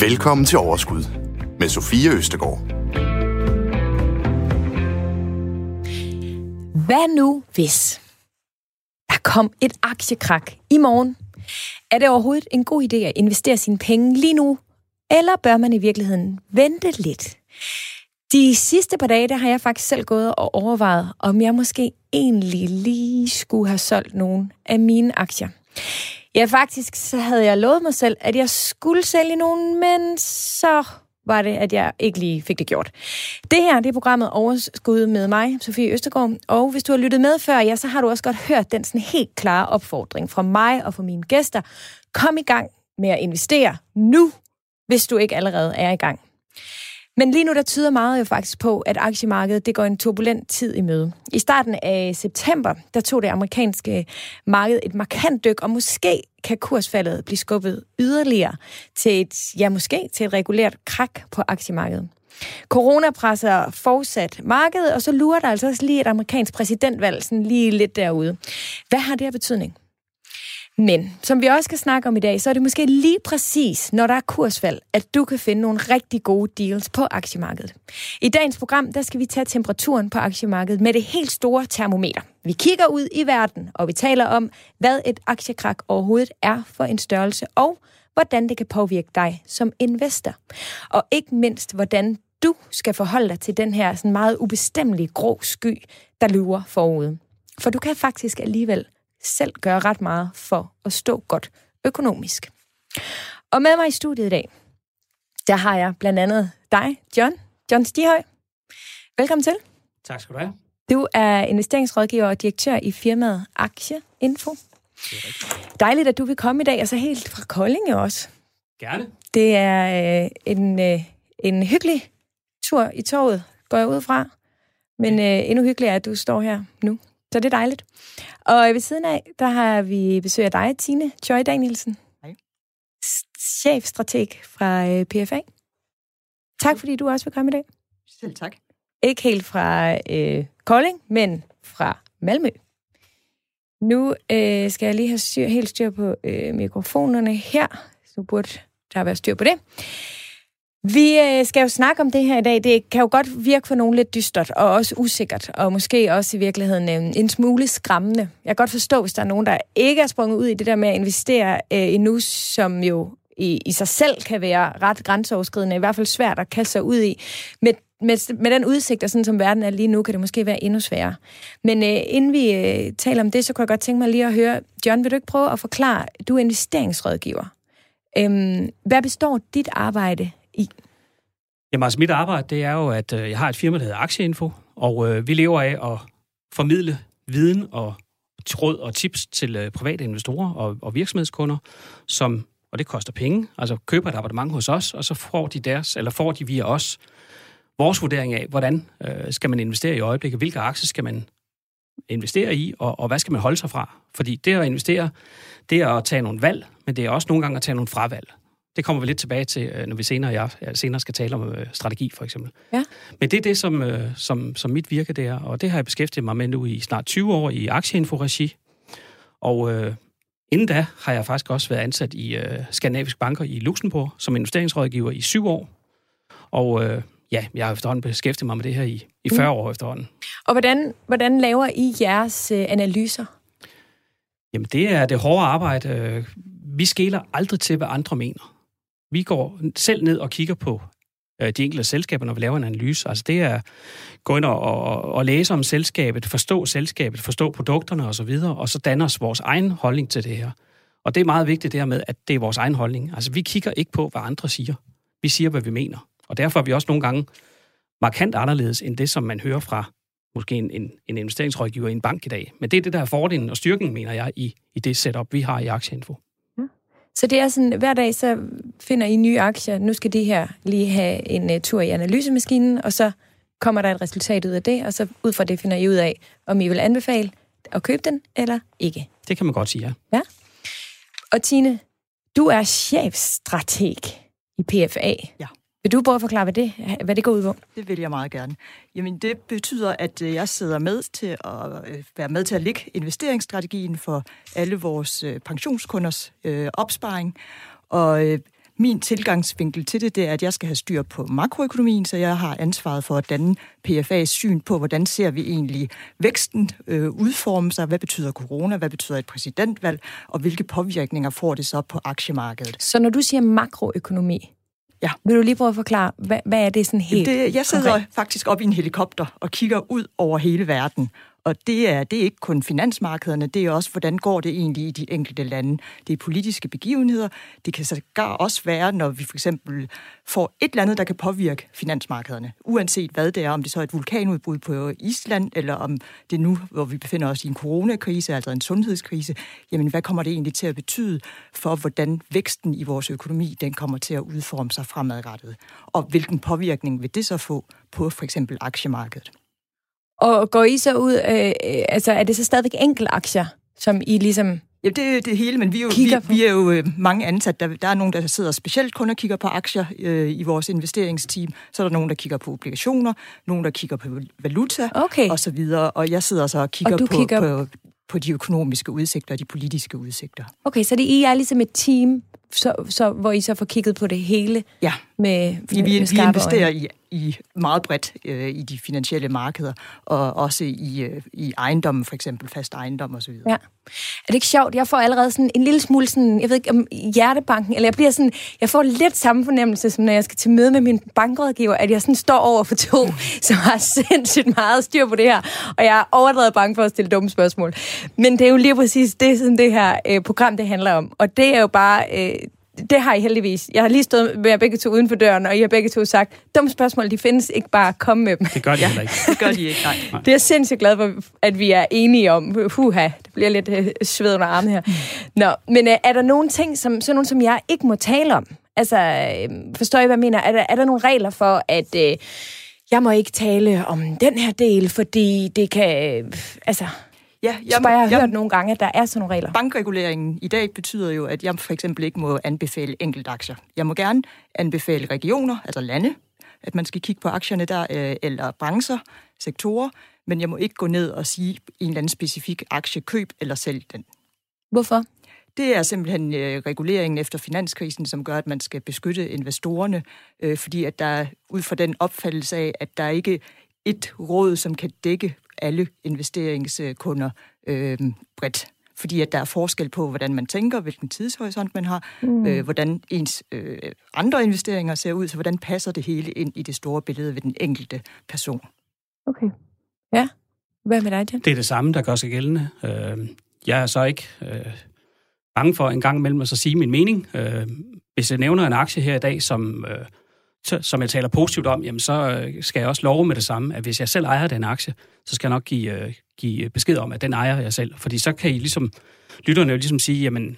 Velkommen til Overskud med Sofie Østegård. Hvad nu hvis der kom et aktiekrak i morgen? Er det overhovedet en god idé at investere sine penge lige nu? Eller bør man i virkeligheden vente lidt? De sidste par dage, der har jeg faktisk selv gået og overvejet, om jeg måske egentlig lige skulle have solgt nogle af mine aktier. Ja, faktisk så havde jeg lovet mig selv, at jeg skulle sælge nogen, men så var det, at jeg ikke lige fik det gjort. Det her, det er programmet Overskud med mig, Sofie Østergaard. Og hvis du har lyttet med før, ja, så har du også godt hørt den sådan helt klare opfordring fra mig og fra mine gæster. Kom i gang med at investere nu, hvis du ikke allerede er i gang. Men lige nu der tyder meget jo faktisk på, at aktiemarkedet det går en turbulent tid i møde. I starten af september, der tog det amerikanske marked et markant dyk, og måske kan kursfaldet blive skubbet yderligere til et, ja måske til et regulært krak på aktiemarkedet. Corona presser fortsat markedet, og så lurer der altså også lige et amerikansk præsidentvalg sådan lige lidt derude. Hvad har det her betydning? Men som vi også skal snakke om i dag, så er det måske lige præcis, når der er kursfald, at du kan finde nogle rigtig gode deals på aktiemarkedet. I dagens program, der skal vi tage temperaturen på aktiemarkedet med det helt store termometer. Vi kigger ud i verden, og vi taler om, hvad et aktiekrak overhovedet er for en størrelse, og hvordan det kan påvirke dig som investor. Og ikke mindst, hvordan du skal forholde dig til den her sådan meget ubestemmelige grå sky, der lurer forude. For du kan faktisk alligevel selv gøre ret meget for at stå godt økonomisk. Og med mig i studiet i dag, der har jeg blandt andet dig, John. John Stihøj. Velkommen til. Tak skal du have. Du er investeringsrådgiver og direktør i firmaet Aktieinfo. Dejligt, at du vil komme i dag, altså helt fra Kolding også. Gerne. Det er øh, en, øh, en hyggelig tur i toget, går jeg ud fra. Men øh, endnu hyggeligere, at du står her nu. Så det er dejligt. Og ved siden af, der har vi besøg af dig, Tine Joy Danielsen. Hej. Chefstrateg fra øh, PFA. Tak, fordi du også vil komme i dag. Selv tak. Ikke helt fra øh, Kolding, men fra Malmø. Nu øh, skal jeg lige have styr, helt styr på øh, mikrofonerne her. Så burde der være styr på det. Vi øh, skal jo snakke om det her i dag. Det kan jo godt virke for nogen lidt dystert og også usikkert, og måske også i virkeligheden øh, en smule skræmmende. Jeg kan godt forstå, hvis der er nogen, der ikke er sprunget ud i det der med at investere øh, endnu, som jo i, i sig selv kan være ret grænseoverskridende, i hvert fald svært at kaste sig ud i. Med, med, med den udsigt, og sådan som verden er lige nu, kan det måske være endnu sværere. Men øh, inden vi øh, taler om det, så kunne jeg godt tænke mig lige at høre, John, vil du ikke prøve at forklare, du er investeringsrådgiver. Øhm, hvad består dit arbejde i? Jamen altså mit arbejde, det er jo, at øh, jeg har et firma, der hedder Aktieinfo, og øh, vi lever af at formidle viden og råd og tips til øh, private investorer og, og virksomhedskunder, som, og det koster penge, altså køber et abonnement hos os, og så får de deres, eller får de via os, vores vurdering af, hvordan øh, skal man investere i øjeblikket, hvilke aktier skal man investere i, og, og hvad skal man holde sig fra? Fordi det at investere, det er at tage nogle valg, men det er også nogle gange at tage nogle fravalg. Det kommer vi lidt tilbage til, øh, når vi senere, jeg, senere skal tale om øh, strategi, for eksempel. Ja. Men det er det, som, øh, som, som mit virke det er, og det har jeg beskæftiget mig med nu i snart 20 år i aktieinforegi. Og øh, inden da har jeg faktisk også været ansat i øh, Skandinavisk Banker i Luxembourg som investeringsrådgiver i syv år. Og øh, ja, jeg har efterhånden beskæftiget mig med det her i, i 40 mm. år efterhånden. Og hvordan, hvordan laver I jeres øh, analyser? Jamen, det er det hårde arbejde. Vi skæler aldrig til, hvad andre mener. Vi går selv ned og kigger på øh, de enkelte selskaber, når vi laver en analyse. Altså det er gå ind og, og, og læse om selskabet, forstå selskabet, forstå produkterne osv., og, og så danner os vores egen holdning til det her. Og det er meget vigtigt det her med, at det er vores egen holdning. Altså vi kigger ikke på, hvad andre siger. Vi siger, hvad vi mener. Og derfor er vi også nogle gange markant anderledes end det, som man hører fra måske en, en, en investeringsrådgiver i en bank i dag. Men det er det, der er fordelen og styrken, mener jeg, i, i det setup, vi har i Aktieinfo. Så det er sådan, hver dag så finder I nye aktier. Nu skal de her lige have en uh, tur i analysemaskinen, og så kommer der et resultat ud af det, og så ud fra det finder I ud af, om I vil anbefale at købe den eller ikke. Det kan man godt sige, ja. Ja. Og Tine, du er chefstrateg i PFA. Ja. Vil du prøve at forklare, hvad det, hvad det går ud på? Det vil jeg meget gerne. Jamen, det betyder, at øh, jeg sidder med til at øh, være med til at lægge investeringsstrategien for alle vores øh, pensionskunders øh, opsparing. Og øh, min tilgangsvinkel til det, det er, at jeg skal have styr på makroøkonomien, så jeg har ansvaret for at danne PFA's syn på, hvordan ser vi egentlig væksten øh, udforme sig, hvad betyder corona, hvad betyder et præsidentvalg, og hvilke påvirkninger får det så på aktiemarkedet. Så når du siger makroøkonomi, Ja. Vil du lige prøve at forklare, hvad, hvad er det sådan helt det, Jeg sidder konkret? faktisk op i en helikopter og kigger ud over hele verden, og det er, det er ikke kun finansmarkederne, det er også, hvordan går det egentlig i de enkelte lande. Det er politiske begivenheder. Det kan sågar også være, når vi for eksempel får et eller andet, der kan påvirke finansmarkederne. Uanset hvad det er, om det så er et vulkanudbrud på Island, eller om det nu, hvor vi befinder os i en coronakrise, altså en sundhedskrise, jamen hvad kommer det egentlig til at betyde for, hvordan væksten i vores økonomi, den kommer til at udforme sig fremadrettet? Og hvilken påvirkning vil det så få på for eksempel aktiemarkedet? Og går I så ud, øh, altså er det så stadigvæk enkelte aktier, som I ligesom Ja, det er det hele, men vi er jo, vi, vi er jo øh, mange ansatte. Der, der er nogen, der sidder specielt kun og kigger på aktier øh, i vores investeringsteam. Så er der nogen, der kigger på obligationer, nogen, der kigger på valuta okay. og så videre. Og jeg sidder så og kigger, og på, kigger på, på de økonomiske udsigter og de politiske udsigter. Okay, så det I er ligesom et team, så, så, hvor I så får kigget på det hele? Ja, med, vi, vi, vi investerer i, i meget bredt øh, i de finansielle markeder, og også i, øh, i ejendommen, for eksempel fast ejendom osv. Ja. Er det ikke sjovt? Jeg får allerede sådan en lille smule sådan, jeg ved ikke, om hjertebanken, eller jeg bliver sådan, jeg får lidt samme fornemmelse, som når jeg skal til møde med min bankrådgiver, at jeg sådan står over for to, som har sindssygt meget styr på det her, og jeg er overdrevet bange for at stille dumme spørgsmål. Men det er jo lige præcis det, som det her øh, program, det handler om. Og det er jo bare øh, det har I heldigvis. Jeg har lige stået med jer begge to uden for døren, og I har begge to sagt, dumme spørgsmål, de findes ikke bare, kom med dem. Det gør de ja. heller ikke. det gør de ikke, nej. Det er jeg sindssygt glad for, at vi er enige om. Huha, det bliver lidt uh, sved under armen her. Nå, men uh, er der nogle ting, som, sådan nogle, som jeg ikke må tale om? Altså, uh, forstår I, hvad jeg mener? Er der, er der nogle regler for, at uh, jeg må ikke tale om den her del, fordi det kan... Uh, altså, Ja, jeg, jeg har jeg, hørt nogle gange, at der er sådan nogle regler. Bankreguleringen i dag betyder jo, at jeg for eksempel ikke må anbefale enkeltaktier. Jeg må gerne anbefale regioner, altså lande, at man skal kigge på aktierne der, øh, eller brancher, sektorer, men jeg må ikke gå ned og sige en eller anden specifik aktie, køb eller sælg den. Hvorfor? Det er simpelthen øh, reguleringen efter finanskrisen, som gør, at man skal beskytte investorerne, øh, fordi at der ud fra den opfattelse af, at der ikke et råd, som kan dække alle investeringskunder øh, bredt. Fordi at der er forskel på, hvordan man tænker, hvilken tidshorisont man har, mm. øh, hvordan ens øh, andre investeringer ser ud, så hvordan passer det hele ind i det store billede ved den enkelte person. Okay. Ja. Hvad med dig, Jen? Det er det samme, der gør sig gældende. Øh, jeg er så ikke øh, bange for en gang imellem at så sige min mening. Øh, hvis jeg nævner en aktie her i dag, som... Øh, som jeg taler positivt om, jamen så øh, skal jeg også love med det samme, at hvis jeg selv ejer den aktie, så skal jeg nok give, øh, give besked om, at den ejer jeg selv. Fordi så kan I ligesom, lytterne jo ligesom sige, jamen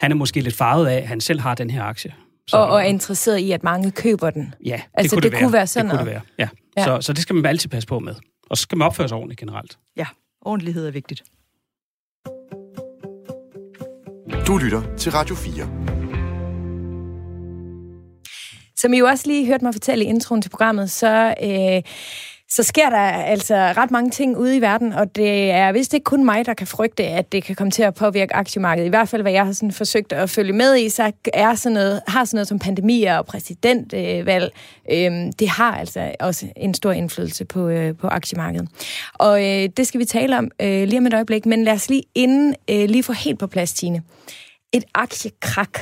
han er måske lidt farvet af, at han selv har den her aktie. Så, og, og er interesseret i, at mange køber den. Ja, det altså, kunne det, det, kunne være sådan det kunne det være. Ja. ja. Så, så det skal man altid passe på med. Og så skal man opføre sig ordentligt generelt. Ja, ordentlighed er vigtigt. Du lytter til Radio 4. Som I jo også lige hørte mig fortælle i introen til programmet, så, øh, så sker der altså ret mange ting ude i verden, og det er vist ikke kun mig, der kan frygte, at det kan komme til at påvirke aktiemarkedet. I hvert fald, hvad jeg har sådan forsøgt at følge med i, så er sådan noget, har sådan noget som pandemier og præsidentvalg, øh, det har altså også en stor indflydelse på, øh, på aktiemarkedet. Og øh, det skal vi tale om øh, lige om et øjeblik, men lad os lige inden øh, lige få helt på plads, Tine. Et aktiekrak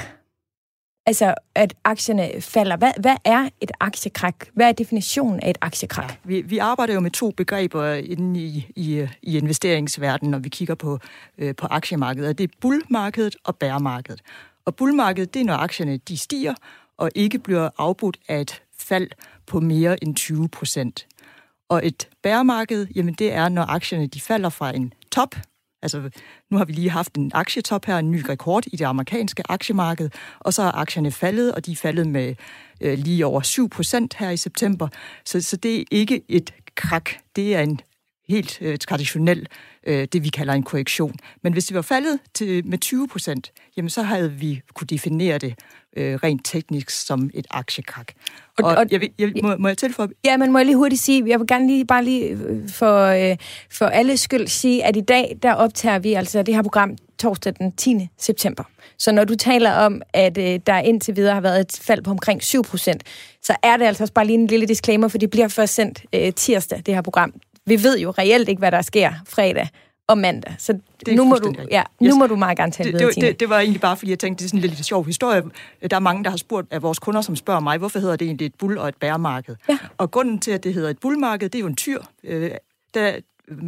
Altså, at aktierne falder. Hvad, hvad er et aktiekrak? Hvad er definitionen af et aktiekrak? Ja, vi, vi arbejder jo med to begreber inde i, i, i investeringsverdenen, når vi kigger på, øh, på aktiemarkedet. Det er bullmarkedet og bærmarkedet. Og bullmarkedet, det er, når aktierne de stiger, og ikke bliver afbrudt af et fald på mere end 20 procent. Og et bæremarked, jamen det er, når aktierne de falder fra en top, Altså, nu har vi lige haft en aktietop her, en ny rekord i det amerikanske aktiemarked, og så er aktierne faldet, og de er faldet med øh, lige over 7 procent her i september. Så, så det er ikke et krak, det er en helt øh, traditionel, øh, det vi kalder en korrektion. Men hvis det var faldet til, med 20 procent, jamen så havde vi kunne definere det øh, rent teknisk som et aktiekrak. Og, og, og jeg, jeg, må, må jeg tilføje? Ja, men må jeg lige hurtigt sige, jeg vil gerne lige bare lige øh, for, øh, for alle skyld sige, at i dag, der optager vi altså det her program torsdag den 10. september. Så når du taler om, at øh, der indtil videre har været et fald på omkring 7 procent, så er det altså også bare lige en lille disclaimer, for det bliver først sendt øh, tirsdag, det her program. Vi ved jo reelt ikke, hvad der sker fredag og mandag. Så nu må, du, ja, nu yes. må du meget gerne tale det, videre, det, det, det var egentlig bare, fordi jeg tænkte, det er sådan en lidt sjov historie. Der er mange, der har spurgt af vores kunder, som spørger mig, hvorfor hedder det egentlig et bull- og et bærmarked? Ja. Og grunden til, at det hedder et bullmarked, det er jo en tyr. Øh, der,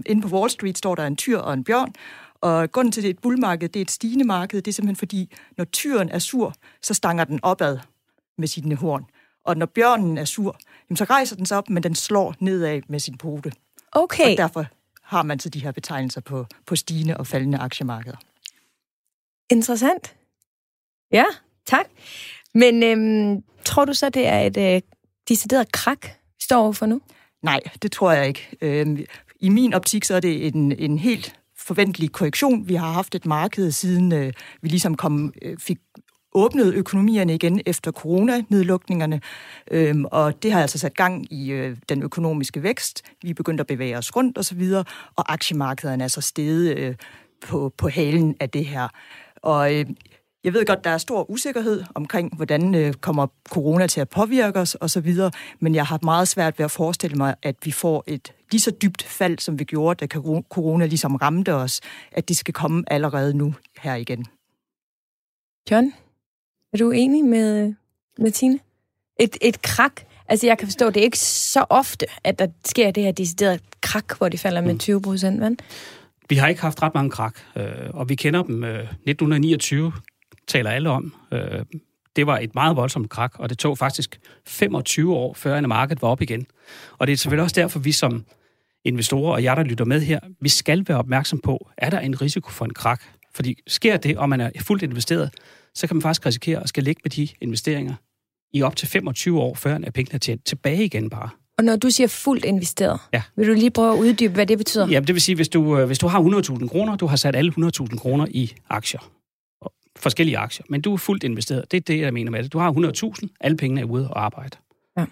inde på Wall Street står der en tyr og en bjørn, og grunden til, at det er et bullmarked, det er et stigende marked, det er simpelthen fordi, når tyren er sur, så stanger den opad med sine horn. Og når bjørnen er sur, så rejser den sig op, men den slår nedad med sin pote. Okay. Og derfor har man så de her betegnelser på, på stigende og faldende aktiemarkeder. Interessant. Ja, tak. Men øhm, tror du så, det er et øh, decideret krak, vi står overfor nu? Nej, det tror jeg ikke. Øhm, I min optik så er det en, en helt forventelig korrektion. Vi har haft et marked siden øh, vi ligesom kom, øh, fik åbnede økonomierne igen efter coronanedlukningerne, øhm, og det har altså sat gang i øh, den økonomiske vækst. Vi er begyndt at bevæge os rundt osv., og, og aktiemarkederne er så steget øh, på, på halen af det her. Og øh, jeg ved godt, der er stor usikkerhed omkring, hvordan øh, kommer corona til at påvirke os osv., men jeg har meget svært ved at forestille mig, at vi får et lige så dybt fald, som vi gjorde, da corona ligesom ramte os, at det skal komme allerede nu her igen. John, er du enig med, med Tine? Et, et krak, altså jeg kan forstå, det er ikke så ofte, at der sker det her deciderede krak, hvor de falder med 20 procent, vel? Vi har ikke haft ret mange krak, øh, og vi kender dem. Øh, 1929 taler alle om. Øh, det var et meget voldsomt krak, og det tog faktisk 25 år, før en marked var op igen. Og det er selvfølgelig også derfor, vi som investorer og jer, der lytter med her, vi skal være opmærksom på, er der en risiko for en krak? Fordi sker det, og man er fuldt investeret, så kan man faktisk risikere at skal ligge med de investeringer i op til 25 år, før at pengene er tjent tilbage igen bare. Og når du siger fuldt investeret, ja. vil du lige prøve at uddybe, hvad det betyder? Ja, det vil sige, hvis du, øh, hvis du har 100.000 kroner, du har sat alle 100.000 kroner i aktier, forskellige aktier, men du er fuldt investeret. Det er det, jeg mener med det. Du har 100.000, alle pengene er ude og arbejde. Ja.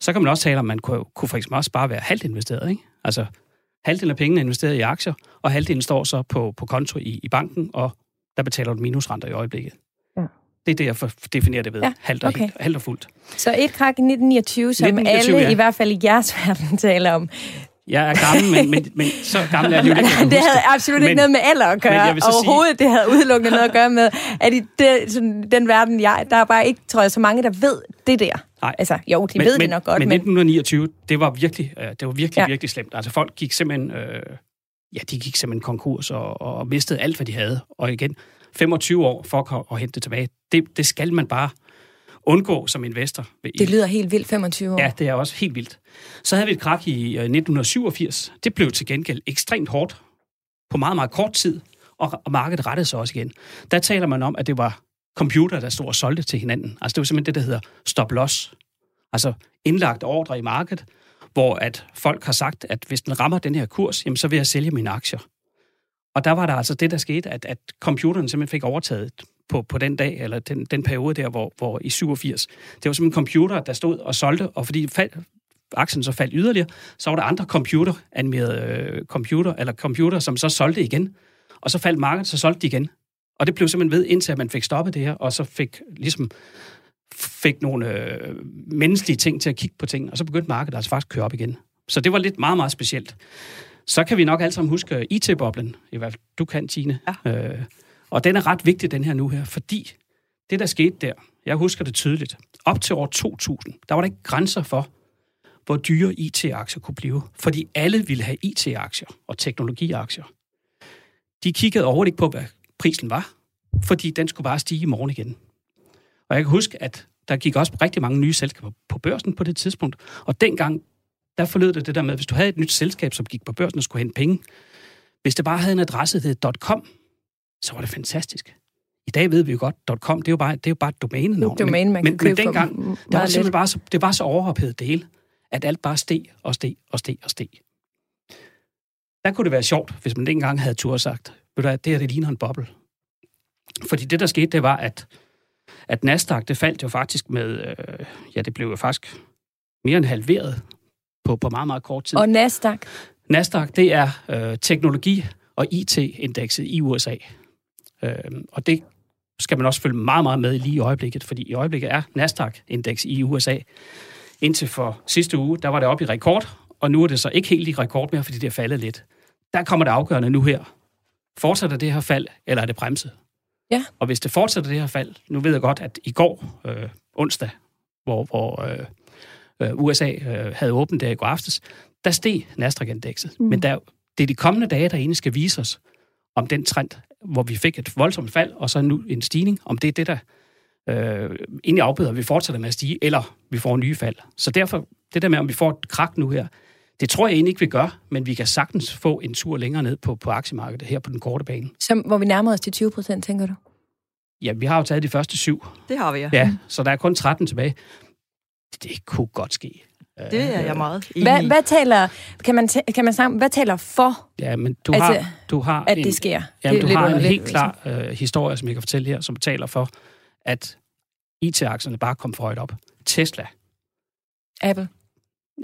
Så kan man også tale om, at man kunne, kunne for eksempel også bare være halvt investeret. Ikke? Altså, halvdelen af pengene er investeret i aktier, og halvdelen står så på, på konto i, i banken, og der betaler du minusrenter i øjeblikket. Det er det, jeg definerer det ved. Ja, halvt, og okay. helt, halvt og fuldt. Så et krak i 1929, som 1929, alle, ja. i hvert fald i jeres verden, taler om. Jeg er gammel, men, men, men så gammel er jeg jo ikke. det havde absolut ikke Men- noget med alder at gøre. så sige- Overhovedet, det havde udelukkende noget at gøre med, at i det, sådan, den verden, jeg, der er bare ikke, tror jeg, så mange, der ved det der. Nej. Altså, jo, de men, ved men, det nok godt, men, men... 1929, det var virkelig, øh, det var virkelig, Ja. virkelig slemt. Altså folk gik simpelthen, øh, ja, de gik simpelthen konkurs og, og mistede alt, hvad de havde. Og igen, 25 år for at, at hente det tilbage. Det, det skal man bare undgå som investor. Det lyder helt vildt, 25 år. Ja, det er også helt vildt. Så havde vi et krak i øh, 1987. Det blev til gengæld ekstremt hårdt på meget, meget kort tid, og, og markedet rettede sig også igen. Der taler man om, at det var computer, der stod og solgte til hinanden. Altså det var simpelthen det, der hedder stop loss. Altså indlagt ordre i markedet, hvor at folk har sagt, at hvis den rammer den her kurs, jamen så vil jeg sælge mine aktier. Og der var der altså det, der skete, at, at computeren simpelthen fik overtaget på, på den dag, eller den, den periode der, hvor, hvor i 87. Det var simpelthen computer, der stod og solgte, og fordi fald, aktien så faldt yderligere, så var der andre computer, animerede øh, computer, eller computer, som så solgte igen. Og så faldt markedet, så solgte de igen. Og det blev simpelthen ved, indtil man fik stoppet det her, og så fik ligesom fik nogle øh, menneskelige ting til at kigge på ting, og så begyndte markedet altså faktisk at køre op igen. Så det var lidt meget, meget specielt. Så kan vi nok alle sammen huske IT-boblen, i hvert fald du kan, Tine. Ja. Øh, og den er ret vigtig, den her nu her, fordi det, der skete der, jeg husker det tydeligt, op til år 2000, der var der ikke grænser for, hvor dyre IT-aktier kunne blive. Fordi alle ville have IT-aktier og teknologiaktier. De kiggede overhovedet ikke på, hvad prisen var, fordi den skulle bare stige i morgen igen. Og jeg kan huske, at der gik også rigtig mange nye selskaber på børsen på det tidspunkt. Og dengang, der forlød det det der med, at hvis du havde et nyt selskab, som gik på børsen og skulle hente penge, hvis det bare havde en adresse, der hed .com, så var det fantastisk. I dag ved vi jo godt, .com, det er jo bare, det er jo bare et domænenavn. Domæne, man men, kan men for dengang, der var simpelthen bare så, det var så overophedet det hele, at alt bare steg og steg og steg og steg. Der kunne det være sjovt, hvis man dengang havde tur sagt, ved du hvad, det her det ligner en boble. Fordi det, der skete, det var, at, at Nasdaq, det faldt jo faktisk med, øh, ja, det blev jo faktisk mere end halveret på, på meget, meget kort tid. Og Nasdaq, Nasdaq, det er øh, teknologi- og IT-indekset i USA. Øh, og det skal man også følge meget, meget med i lige i øjeblikket, fordi i øjeblikket er Nasdaq-indeks i USA. Indtil for sidste uge, der var det oppe i rekord, og nu er det så ikke helt i rekord mere, fordi det er faldet lidt. Der kommer det afgørende nu her. Fortsætter det her fald, eller er det bremset? Ja. Og hvis det fortsætter det her fald, nu ved jeg godt, at i går, øh, onsdag, hvor, hvor øh, øh, USA øh, havde åbent der i går aftes, der steg Nasdaq-indekset. Mm. Men der, det er de kommende dage, der egentlig skal vise os, om den trend, hvor vi fik et voldsomt fald, og så nu en stigning, om det er det, der øh, egentlig afbøder, at vi fortsætter med at stige, eller vi får nye fald. Så derfor, det der med, om vi får et krak nu her, det tror jeg egentlig ikke, vi gør, men vi kan sagtens få en tur længere ned på, på aktiemarkedet her på den korte bane. Som, hvor vi nærmer os til 20 procent, tænker du? Ja, vi har jo taget de første syv. Det har vi, ja. Ja, så der er kun 13 tilbage. Det kunne godt ske. Det er jeg meget enig Hvad, hvad taler, kan man, tæ- kan man snakke, hvad taler for, Ja, men du Altså, har, du har at en, det sker? Jamen, det du lidt har en helt klar øh, historie, som jeg kan fortælle her, som taler for, at IT-aktierne bare kom for højt op. Tesla. Apple,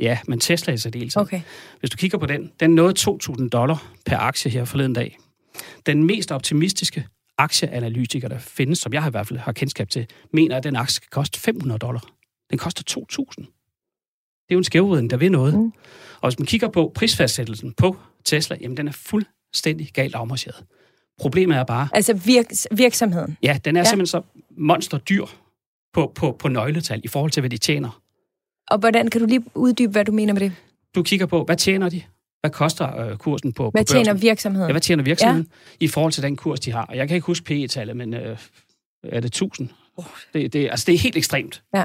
Ja, men Tesla i særdeleshed. okay. Hvis du kigger på den, den nåede 2.000 dollar per aktie her forleden dag. Den mest optimistiske aktieanalytiker, der findes, som jeg i hvert fald har kendskab til, mener, at den aktie skal koste 500 dollar. Den koster 2.000. Det er jo en skævvridning, der vil noget. Mm. Og hvis man kigger på prisfastsættelsen på Tesla, jamen den er fuldstændig galt afmarcheret. Problemet er bare, Altså virks, virksomheden. ja, den er ja. simpelthen så monsterdyr på, på, på nøgletal i forhold til, hvad de tjener. Og hvordan kan du lige uddybe, hvad du mener med det? Du kigger på, hvad tjener de? Hvad koster øh, kursen på, Hvad på tjener virksomheden? Ja, hvad tjener virksomheden ja. i forhold til den kurs, de har? Og jeg kan ikke huske PE-tallet, men øh, er det 1000? Oh, det, det, altså, det er helt ekstremt. Ja.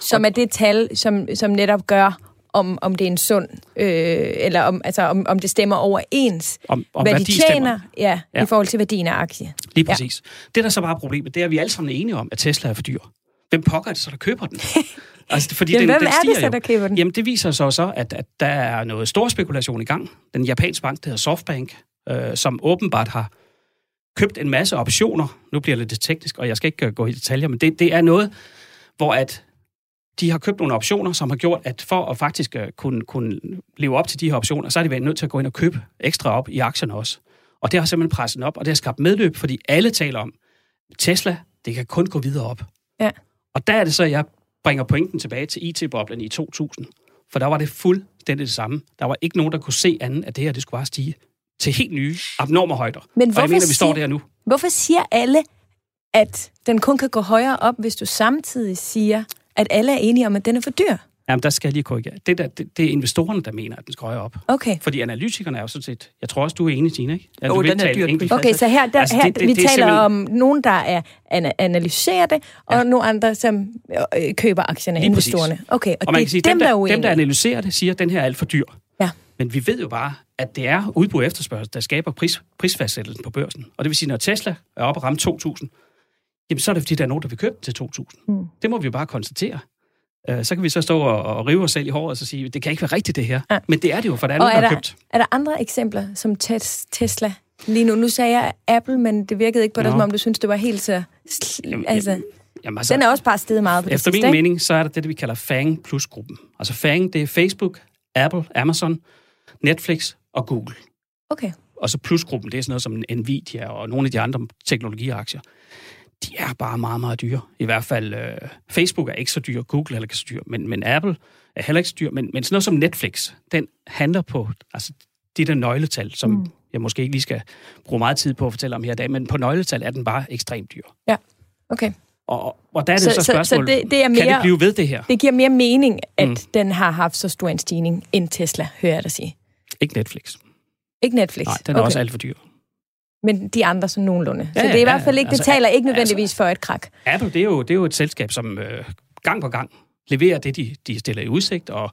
Som er det tal, som, som netop gør, om, om det er en sund, øh, eller om, altså, om, om det stemmer overens, Om, om hvad de værdi tjener, stemmer. ja, ja, i forhold til værdien af aktie. Lige præcis. Ja. Det, der så bare er problemet, det er, at vi alle sammen er enige om, at Tesla er for dyr. Hvem pokker er det så, der køber den? altså, fordi Jamen, den, hvem den er det så, der køber den? Jamen, det viser sig så, at, at der er noget stor spekulation i gang. Den japanske bank, der hedder Softbank, øh, som åbenbart har købt en masse optioner. Nu bliver det lidt teknisk, og jeg skal ikke øh, gå i detaljer, men det, det er noget, hvor at de har købt nogle optioner, som har gjort, at for at faktisk øh, kunne, kunne leve op til de her optioner, så har de været nødt til at gå ind og købe ekstra op i aktierne også. Og det har simpelthen presset op, og det har skabt medløb, fordi alle taler om, Tesla, det kan kun gå videre op. Ja. Og der er det så, jeg bringer pointen tilbage til IT-boblen i 2000. For der var det fuldstændig det samme. Der var ikke nogen, der kunne se andet, at det her det skulle bare stige til helt nye, abnorme højder. Men og hvorfor jeg mener, vi står der nu. Hvorfor siger alle, at den kun kan gå højere op, hvis du samtidig siger, at alle er enige om, at den er for dyr? Jamen, der skal jeg lige korrigere. Det, der, det, det er investorerne, der mener, at den skal højere op. Okay. Fordi analytikerne er jo sådan set... Jeg tror også, du er enig, Tina, ikke? Altså, vil den er dyrt. Okay, så her, der, Altså, her det- det- vi det er taler simpelthen- om nogen, der er ana- analyserer det, og Ja. nogle andre, som øh, køber aktierne, Lige præcis. investorerne. Okay, og, Og det kan sige, er dem, dem, der er der, uenige. dem, der analyserer det, siger, at den her er alt for dyr. Ja. Men vi ved jo bare, at det er udbud og efterspørgsel, der skaber pris, prisfastsættelsen på børsen. Og det vil sige, når Tesla er oppe og ramme 2.000, jamen så er det, fordi der er nogen, der vil købe den til 2.000. Mm. Det må vi jo bare konstatere. Øh, Så kan vi så stå og, og rive os selv i håret og så sige, det kan ikke være rigtigt det her. Ja. Men det er det jo, for der er Og er der købt. er der andre eksempler som tes, Tesla lige nu? Nu sagde jeg Apple, men det virkede ikke på dig, som om du synes, det var helt så... Altså, Jamen, altså, den er også bare steget meget på det Efter sidste, min ikke? mening, så er der det, vi kalder FANG Plus-gruppen. Altså FANG, det er Facebook, Apple, Amazon, Netflix og Google. Okay. Og så Plus-gruppen, det er sådan noget som Nvidia og nogle af de andre teknologiaktier. De er bare meget, meget dyre. I hvert fald øh, Facebook er ikke så dyr, Google er heller ikke så dyr, men, men Apple er heller ikke så dyr. Men, men sådan noget som Netflix, den handler på altså, de der nøgletal, som mm. jeg måske ikke lige skal bruge meget tid på at fortælle om her i dag, men på nøgletal er den bare ekstremt dyr. okay. Og, og der er det Så- så, så så- spørgsmålet, det- det er kan mere- det blive ved det her? Det giver mere mening, at Mm. den har haft så stor en stigning end Tesla, hører jeg dig sige. Ikke Netflix. Ikke Netflix. Nej, den er okay. også alt for dyr. Men de andre sådan nogenlunde. Ja, så det er i ja, hvert fald ikke, det altså, taler ikke altså- nødvendigvis for et krak. Apple, det er jo, det er jo et selskab, som øh, gang på gang leverer det, de, de stiller i udsigt. Og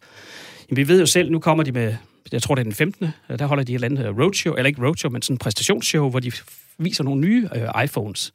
jamen, vi ved jo selv, nu kommer de med, jeg tror det er den 15. øh, Der holder de et eller andet roadshow, eller ikke roadshow, men sådan en præstationsshow, hvor de viser nogle nye øh, iPhones.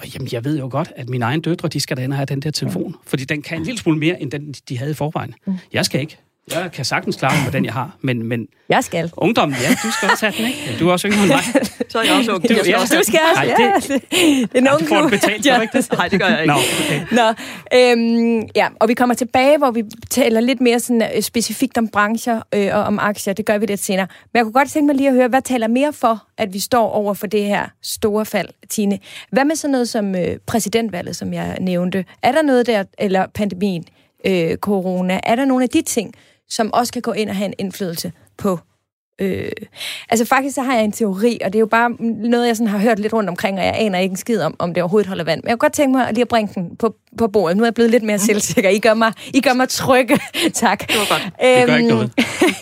Og jamen, jeg ved jo godt, at mine egne døtre, de skal da have den der telefon, fordi den kan en lille smule mere, end den, de havde i forvejen. Mm. Jeg skal ikke. Jeg kan sagtens klare mig med den, jeg har, men, men Jeg skal. ungdommen, ja, du skal også have den, ikke? Du er også yngre end mig. Så er jeg også ung. Du- Jeg skal ja. også Du skal også, ja. det- Det, det er en ung det får du betalt for, ikke det? Nej, det gør jeg ikke. Nå, okay. Nå, øhm, ja, og vi kommer tilbage, hvor vi taler lidt mere sådan, øh, specifikt om brancher øh, og om aktier. Det gør vi lidt senere. Men jeg kunne godt tænke mig lige at høre, hvad taler mere for, at vi står over for det her store fald, Tine? Hvad med sådan noget som øh, præsidentvalget, som jeg nævnte? Er der noget der, eller pandemien, øh, corona, er der nogle af de ting, som også kan gå ind og have en indflydelse på Øh, altså faktisk så har jeg en teori, og det er jo bare noget, jeg sådan har hørt lidt rundt omkring, og jeg aner ikke en skid om, om det overhovedet holder vand. Men jeg kunne godt tænke mig lige at bringe den på, på bordet. Nu er jeg blevet lidt mere selvsikker. I gør mig, I gør mig trygge. tak. Det var godt. Det gør ikke noget.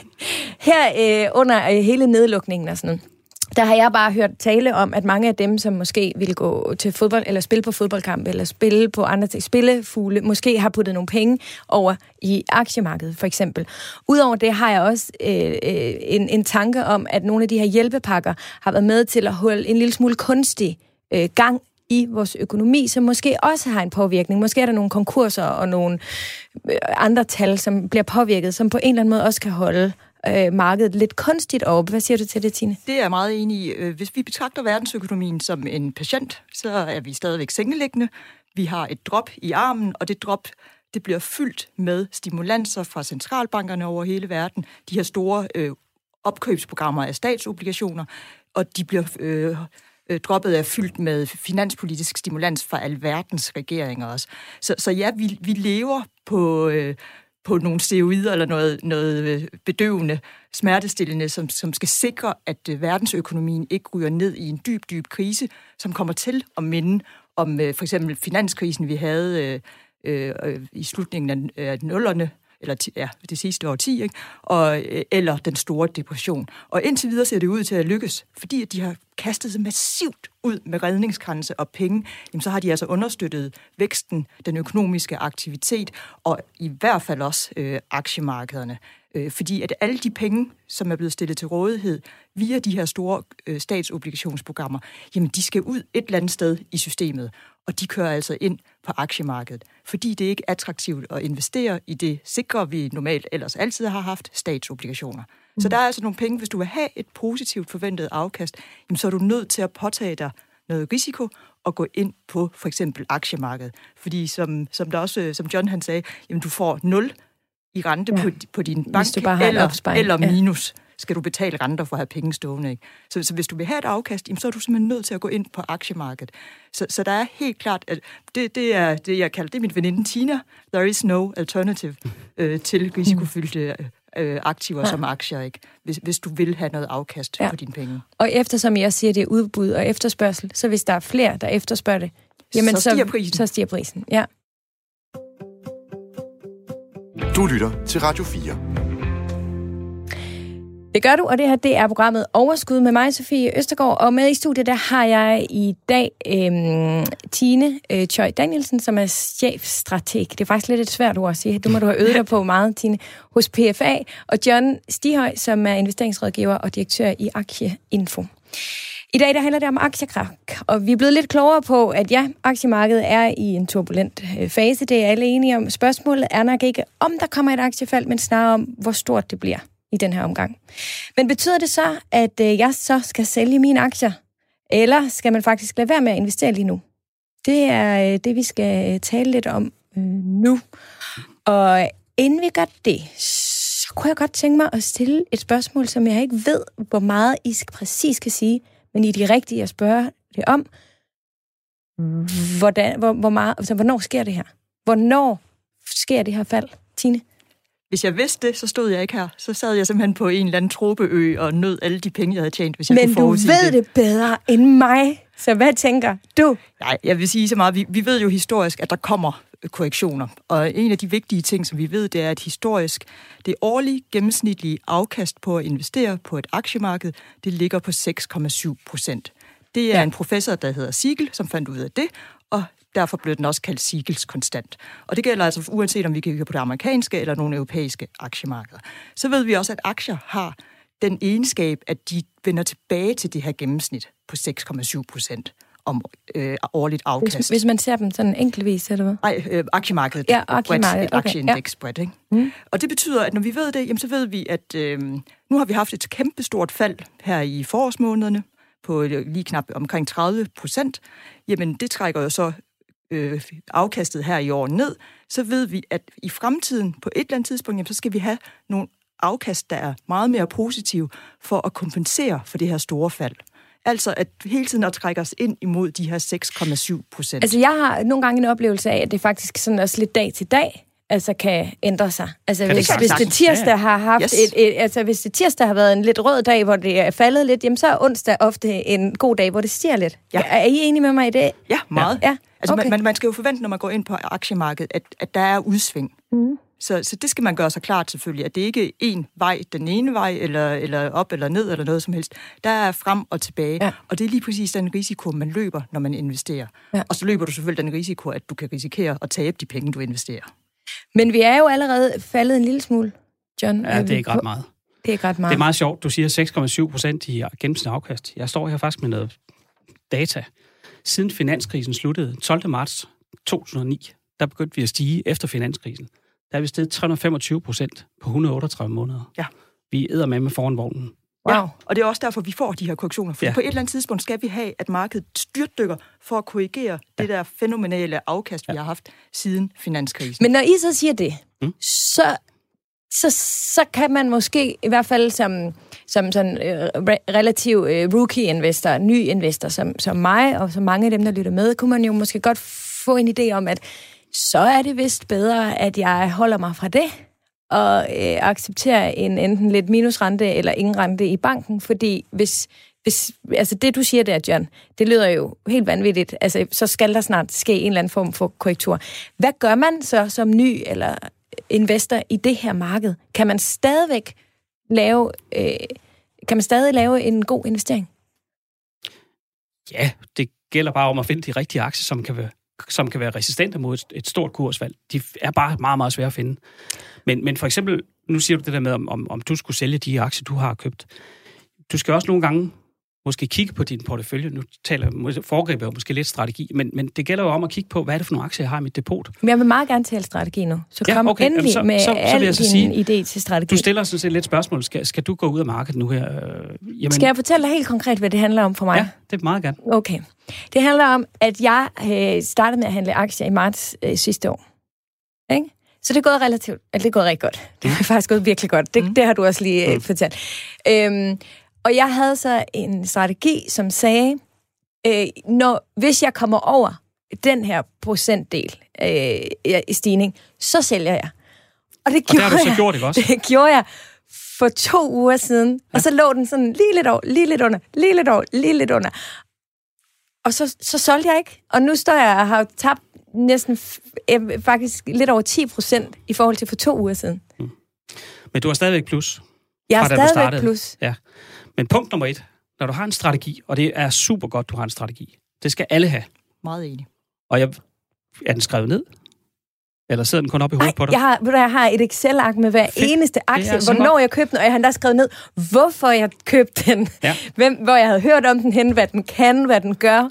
Her øh, under øh, hele nedlukningen og sådan noget, der har jeg bare hørt tale om, at mange af dem, som måske vil gå til fodbold, eller spille på fodboldkamp, eller spille på andre ting, spillefugle, måske har puttet nogle penge over i aktiemarkedet, for eksempel. Udover det har jeg også øh, øh, en, en tanke om, at nogle af de her hjælpepakker har været med til at holde en lille smule kunstig øh, gang i vores økonomi, som måske også har en påvirkning. Måske er der nogle konkurser og nogle øh, andre tal, som bliver påvirket, som på en eller anden måde også kan holde øh, markedet lidt kunstigt op. Hvad siger du til det, Tine? Det er jeg meget enig i. Øh, hvis vi betragter verdensøkonomien som en patient, så er vi stadigvæk sengeliggende. Vi har et drop i armen, og det drop det bliver fyldt med stimulanser fra centralbankerne over hele verden. De her store øh, opkøbsprogrammer af statsobligationer, og de bliver øh, øh droppet er fyldt med finanspolitisk stimulans fra alverdens regeringer også. Så, så ja, vi, vi lever på... Øh, på nogle steroider eller noget, noget øh, bedøvende, smertestillende, som, som skal sikre, at øh, verdensøkonomien ikke ryger ned i en dyb, dyb krise, som kommer til at minde om øh, for eksempel finanskrisen, vi havde øh, øh, i slutningen af, af nullerne, eller ti, ja, det sidste årti, ikke? Og, øh, eller den store depression. Og indtil videre ser det ud til at lykkes, fordi at de har kastet sig massivt ud med redningskranse og penge, jamen så har de altså understøttet væksten, den økonomiske aktivitet, og i hvert fald også øh, aktiemarkederne. Øh, fordi at alle de penge, som er blevet stillet til rådighed via de her store øh, statsobligationsprogrammer, jamen de skal ud et eller andet sted i systemet, og de kører altså ind på aktiemarkedet, fordi det ikke er attraktivt at investere i det sikre, vi normalt ellers altid har haft, statsobligationer. Mm. Så der er altså nogle penge, hvis du vil have et positivt forventet afkast, jamen så er du nødt til at påtage dig noget risiko og gå ind på for eksempel aktiemarkedet. Fordi som, som, der også, som John han sagde, jamen du får 0 i rente Ja. på, på din bank, eller, eller Ja. Skal du betale renter for at have penge stående. Ikke? Så, så hvis du vil have et afkast, jamen, så er du simpelthen nødt til at gå ind på aktiemarkedet. Så, så der er helt klart, at det, det er det, jeg kalder, det er min veninde Tina, there is no alternative øh, til risikofyldte øh, aktiver Ja. som aktier, ikke? Hvis, hvis du vil have noget afkast Ja. for dine penge. Og eftersom jeg siger, det er udbud og efterspørgsel, så hvis der er flere, der efterspørger det, jamen Så stiger prisen. Så stiger prisen, ja. Du lytter til Radio 4. Det gør du, og det her det er programmet Overskud med mig, Sofie Østergaard. Og med i studiet, der har jeg i dag øhm, Tine øh, Choi Danielsen, som er chefstrateg. Det er faktisk lidt et svært ord at sige. Du må du have øvet dig på meget, Tine, hos PFA. Og John Stihøj, som er investeringsrådgiver og direktør i Aktieinfo. I dag der handler det om aktiekrak, og vi er blevet lidt klogere på, at ja, aktiemarkedet er i en turbulent øh, fase. Det er alle enige om. Spørgsmålet er nok ikke, om der kommer et aktiefald, men snarere om, hvor stort det bliver i den her omgang. Men betyder det så, at øh, jeg så skal sælge mine aktier? Eller skal man faktisk lade være med at investere lige nu? Det er øh, det, vi skal øh, tale lidt om nu. Og inden vi gør det, så kunne jeg godt tænke mig at stille et spørgsmål, som jeg ikke ved, hvor meget I præcis skal sige, men I er de rigtige at spørge det om. Hvordan, hvor, hvor meget, altså, hvornår sker det her? Hvornår sker det her fald, Tine? Hvis jeg vidste det, så stod jeg ikke her. Så sad jeg simpelthen på en eller anden tropeø og nød alle de penge, jeg havde tjent, hvis jeg Men kunne du forudsige ved det bedre end mig. Så hvad tænker du? Nej, jeg vil sige så meget. Vi, vi ved jo historisk, at der kommer korrektioner. Og en af de vigtige ting, som vi ved, det er, at historisk, det årlige gennemsnitlige afkast på at investere på et aktiemarked, det ligger på 6,7 procent. Det er Ja. en professor, der hedder Siegel, som fandt ud af det, derfor blev den også kaldt Siegels konstant. Og det gælder altså uanset om vi kigger på det amerikanske eller nogle europæiske aktiemarkeder. Så ved vi også, at aktier har den egenskab, at de vender tilbage til det her gennemsnit på 6,7 procent. om øh, årligt afkast. Hvis, hvis man ser dem sådan enkeltvis, eller hvad? Nej, øh, aktiemarkedet. Ja, aktiemarkedet, bredt, et okay, aktieindeks bredt, ikke? Mm. Og det betyder, at når vi ved det, jamen, så ved vi, at øh, nu har vi haft et kæmpestort fald her i forårsmånederne på øh, lige knap omkring 30 procent. Jamen, det trækker jo så øh, afkastet her i år ned. Så ved vi, at i fremtiden, på et eller andet tidspunkt, jamen, så skal vi have nogle afkast, der er meget mere positive for at kompensere for det her store fald. Altså at hele tiden at trække os ind imod de her 6,7 procent. Altså, jeg har nogle gange en oplevelse af, at det faktisk sådan også lidt dag til dag altså kan ændre sig. Altså, det hvis, sagtens? hvis det tirsdag har haft Yes. et, et, altså, hvis det tirsdag har været en lidt rød dag, hvor det er faldet lidt, jamen så er onsdag ofte en god dag, hvor det stiger lidt. Ja. Er I enige med mig i det? Ja, meget. Ja, Altså, okay. man, man, man skal jo forvente, når man går ind på aktiemarkedet, at, at der er udsving. Mm. Så, så det skal man gøre sig klart selvfølgelig, at det ikke er én vej, den ene vej, eller, eller op eller ned, eller noget som helst. Der er frem og tilbage, Ja. og det er lige præcis den risiko, man løber, når man investerer. Ja. Og så løber du selvfølgelig den risiko, at du kan risikere at tabe de penge, du investerer. Men vi er jo allerede faldet en lille smule, John. Ja, det er ikke ret meget. Det er ikke ret meget. Det er meget sjovt. Du siger 6,7 procent i gennemsnit afkast. Jeg står her faktisk med noget data. Siden finanskrisen sluttede 12. marts 2009, der begyndte vi at stige efter finanskrisen. Der er vi steget 325 procent på 138 måneder. Ja. Vi æder med med foran vognen. Wow. Ja, og det er også derfor, vi får de her korrektioner. For Ja. ja. på et eller andet tidspunkt skal vi have, at markedet styrtdykker for at korrigere ja. det der fænomenale afkast, vi har haft siden finanskrisen. Men når I så siger det, mm. så, så, så kan man måske, i hvert fald som, som sådan øh, re- relativ øh, rookie-investor, ny investor som, som mig, og som mange af dem, der lytter med, kunne man jo måske godt få en idé om, at så er det vist bedre, at jeg holder mig fra det, og øh, accepterer en enten lidt minusrente eller ingen rente i banken, fordi hvis, hvis, altså det du siger der, John, det lyder jo helt vanvittigt. Altså, så skal der snart ske en eller anden form for korrektur. Hvad gør man så som ny eller investor i det her marked? Kan man stadigvæk lave, øh, kan man stadig lave en god investering? Ja, det gælder bare om at finde de rigtige aktier, som kan være, som kan være resistente mod et, et stort kursfald. De er bare meget, meget svære at finde. Men, men for eksempel, nu siger du det der med, om, om, om du skulle sælge de aktier, du har købt. Du skal også nogle gange måske kigge på din portefølje. Nu taler foregriber måske lidt strategi, men, men det gælder jo om at kigge på, hvad er det for nogle aktier, jeg har i mit depot. Men jeg vil meget gerne tale strategi nu. Så Ja, kom okay. endelig Jamen, så- med så- så al så din sige, idé til strategi. Du stiller sådan set lidt spørgsmål. Skal, skal du gå ud af markedet nu her? Øh, jamen, Skal jeg fortælle dig helt konkret, hvad det handler om for mig? Ja, det er meget gerne. Okay. Det handler om, at jeg øh, startede med at handle aktier i marts øh, sidste år. Ikke? Så det er gået relativt, eller det er gået rigtig godt. Det er faktisk gået virkelig godt. Det, Mm. det har du også lige øh, Mm. fortalt. Øhm, og jeg havde så en strategi, som sagde, øh, når, hvis jeg kommer over den her procentdel øh, i stigning, så sælger jeg. Og det Og det gjorde har du så jeg. gjort, ikke også? Det gjorde jeg for to uger siden. Og så lå den sådan lige lidt over, lige lidt under, lige lidt over, lige lidt under. Og så, så solgte jeg ikke. Og nu står jeg og har tabt næsten faktisk lidt over 10 procent i forhold til for to uger siden. Men du har stadigvæk plus. Jeg du stadigvæk plus. Men punkt nummer et, når du har en strategi, og det er super godt, du har en strategi. Det skal alle have. Meget enig. Og jeg, er den skrevet ned? Eller sidder den kun op i hovedet på dig? jeg har, jeg har et Excel-ark med hver Fedt. eneste aktie, hvornår jeg købte den, og jeg har endda skrevet ned, hvorfor jeg købte den, Ja. hvem, hvor jeg havde hørt om den hen, hvad den kan, hvad den gør.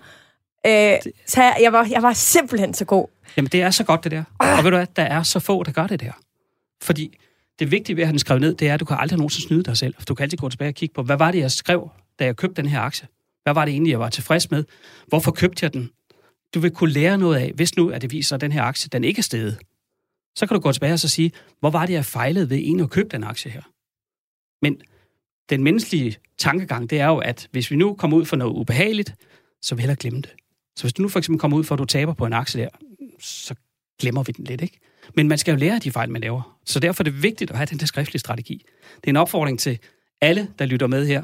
Øh, så jeg, jeg, var, jeg var simpelthen så god. Jamen, det er så godt, det der. Og ved du hvad, der er så få, der gør det der. Fordi det vigtige ved at have den skrevet ned, det er, at du kan aldrig nogensinde snyde dig selv. Du kan altid gå tilbage og kigge på, hvad var det, jeg skrev, da jeg købte den her aktie? Hvad var det egentlig, jeg var tilfreds med? Hvorfor købte jeg den? Du vil kunne lære noget af, hvis nu, at det viser, at den her aktie, den ikke er steget. Så kan du gå tilbage og så sige, hvor var det, jeg fejlede ved egentlig at købe den aktie her? Men den menneskelige tankegang, det er jo, at hvis vi nu kommer ud for noget ubehageligt, så vil jeg hellere glemme det. Så hvis du nu for eksempel kommer ud for, at du taber på en aktie der, så glemmer vi den lidt, ikke? Men man skal jo lære af de fejl, man laver. Så derfor er det vigtigt at have den der skriftlige strategi. Det er en opfordring til alle, der lytter med her.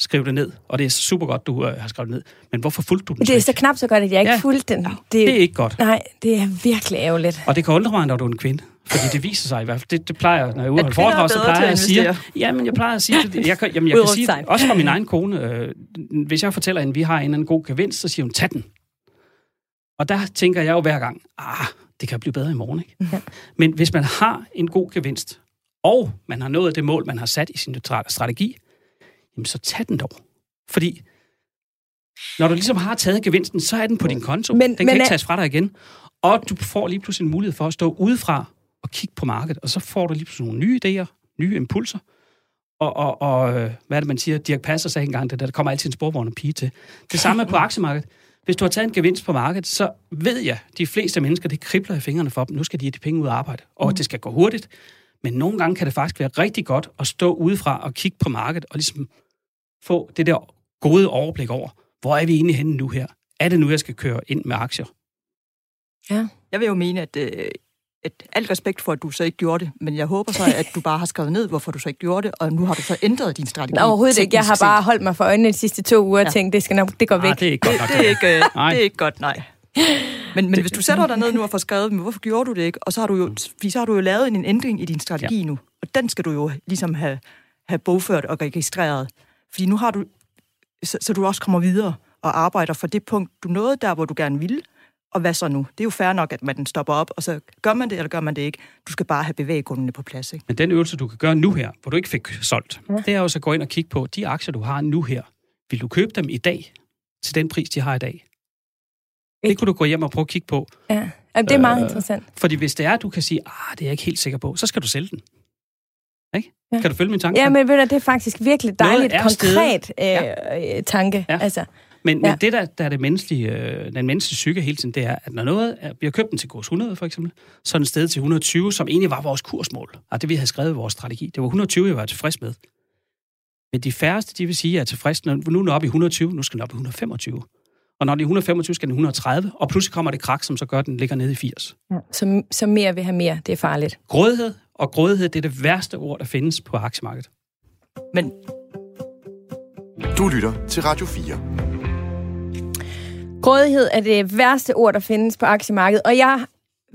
Skriv det ned, og det er super godt, du øh, har skrevet det ned. Men hvorfor fulgte du den Det er så knap så godt, at jeg ikke Ja. fulgte den. Det, Det er ikke godt. Nej, det er virkelig ærgerligt. Og det kan undre mig, når du er en kvinde. Fordi det viser sig i hvert fald. Det, det plejer, når jeg er ude og er foredrag, så plejer jeg at sige... investere. Ja, men jeg plejer at sige det. Jeg, kan, jamen, jeg kan sige også fra min egen kone. Øh, hvis jeg fortæller hende, at vi har en anden god gevinst, så siger hun, tag den. Og der tænker jeg jo hver gang, ah, det kan blive bedre i morgen. Ikke? Ja. Men hvis man har en god gevinst, og man har nået det mål, man har sat i sin tra- strategi, jamen så tag den dog. Fordi Når du ligesom har taget gevinsten, så er den på din konto. Men- den kan men ikke tages fra dig igen. Og du får lige pludselig en mulighed for at stå udefra og kigge på markedet, og så får du lige pludselig nogle nye idéer, nye impulser. Og, og, og øh, hvad er det, man siger? Dirk Passer sagde engang, det der, der kommer altid en sporvogn og pige til. Det samme er på aktiemarkedet. Hvis du har taget en gevinst på markedet, så ved jeg, de fleste mennesker, det kribler i fingrene for dem. Nu skal de have de penge ud af arbejde, og det skal gå hurtigt. Men nogle gange kan det faktisk være rigtig godt at stå udefra og kigge på markedet, og ligesom få det der gode overblik over, hvor er vi egentlig henne nu her? Er det nu, jeg skal køre ind med aktier? Ja. Jeg vil jo mene, at, øh, at alt respekt for, at du så ikke gjorde det, men jeg håber så, at du bare har skrevet ned, hvorfor du så ikke gjorde det, og nu har du så ændret din strategi. Nå, overhovedet ikke. Jeg har bare holdt mig for øjnene de sidste to uger og Ja. tænkt, det, skal nok, det går væk. Ah, det er ikke godt nok. Det er ikke, øh, Nej. det er ikke godt, nej. Men, men hvis du sætter dig ned nu og får skrevet, men hvorfor gjorde du det ikke? Og så har du jo, fordi så har du jo lavet en ændring i din strategi ja. nu, og den skal du jo ligesom have, have bogført og registreret. Fordi nu har du, så, så du også kommer videre og arbejder for det punkt, du nåede der, hvor du gerne ville, og hvad så nu? Det er jo fair nok, at man stopper op, og så gør man det, eller gør man det ikke. Du skal bare have bevæggrundene på plads, ikke? Men den øvelse, du kan gøre nu her, hvor du ikke fik solgt, ja. det er jo så at gå ind og kigge på de aktier, du har nu her. Vil du købe dem i dag til den pris, de har i dag? Det Ikke. kunne du gå hjem og prøve at kigge på. Ja. Jamen, det er meget Øh, interessant. Fordi hvis det er, at du kan sige, ah, det er jeg ikke helt sikker på, så skal du sælge den. Ikke? Ja. Ja. Kan du følge min tanke? Ja, men ved du, det er faktisk virkelig dejligt, er stedet. konkret øh, tanke. Ja. Altså, Men, Ja. men det, der, der er det menneskelige, øh, den menneskelige psyke hele tiden, det er, at når noget er, vi har købt den til kurs 100 for eksempel, så er den sted til 120, som egentlig var vores kursmål. Og det vi havde skrevet i vores strategi. Det var 120, jeg var tilfreds med. Men de færreste, de vil sige, at jeg er tilfreds, når nu er den oppe i 120, nu skal den op i 125. Og når den er i 125, skal den i 130, og pludselig kommer det krak, som så gør, at den ligger nede i 80. så, så mere vil have mere, det er farligt. Grådighed, og grådighed, det er det værste ord, der findes på aktiemarkedet. Men Du lytter til Radio 4. Grådighed er det værste ord, der findes på aktiemarkedet, og jeg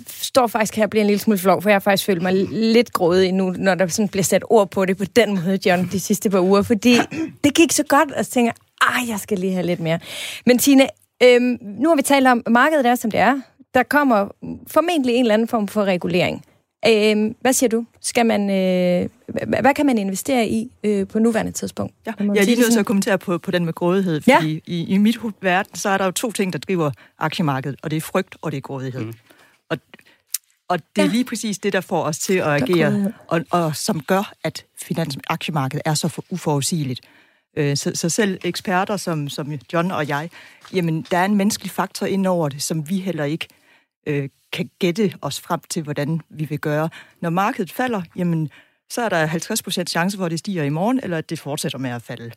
står faktisk her og bliver en lille smule flov, for jeg har faktisk følt mig lidt grådig nu, når der sådan bliver sat ord på det på den måde, John, de sidste par uger, fordi det gik så godt, og så tænker ah, jeg skal lige have lidt mere. Men Tine, øhm, nu har vi talt om, at markedet er, som det er. Der kommer formentlig en eller anden form for regulering. Øhm, hvad siger du? Skal man, øh, hvad, kan man investere i øh, på nuværende tidspunkt? Ja, jeg er lige nødt til at kommentere på, på den med grådighed, Ja. fordi i, i mit verden, så er der jo to ting, der driver aktiemarkedet, og det er frygt, og det er grådighed. Mm. Og, og det er Ja. lige præcis det, der får os til at agere, og, og som gør, at finans- aktiemarkedet er så for uforudsigeligt. Øh, Så, så selv eksperter som, som John og jeg, jamen, der er en menneskelig faktor ind over det, som vi heller ikke øh, kan gætte os frem til, hvordan vi vil gøre. Når markedet falder, jamen, så er der 50% chance for, at det stiger i morgen, eller at det fortsætter med at falde.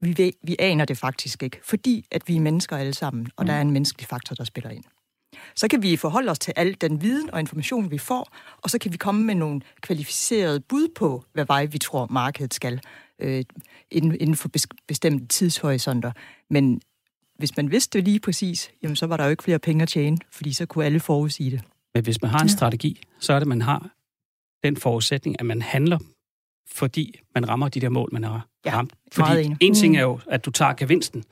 Vi, ved, vi aner det faktisk ikke, fordi at vi er mennesker alle sammen, og der er en menneskelig faktor, der spiller ind. Så kan vi forholde os til al den viden og information, vi får, og så kan vi komme med nogle kvalificerede bud på, hvad vej vi tror, markedet skal øh, inden, inden for bes- bestemte tidshorisonter. Men hvis man vidste det lige præcis, jamen så var der jo ikke flere penge at tjene, fordi så kunne alle forudsige det. Men hvis man har en ja. strategi, så er det, at man har den forudsætning, at man handler, fordi man rammer de der mål, man har Ja, ramt. meget Fordi enig. en ting Mm. er jo, at du tager gevinsten.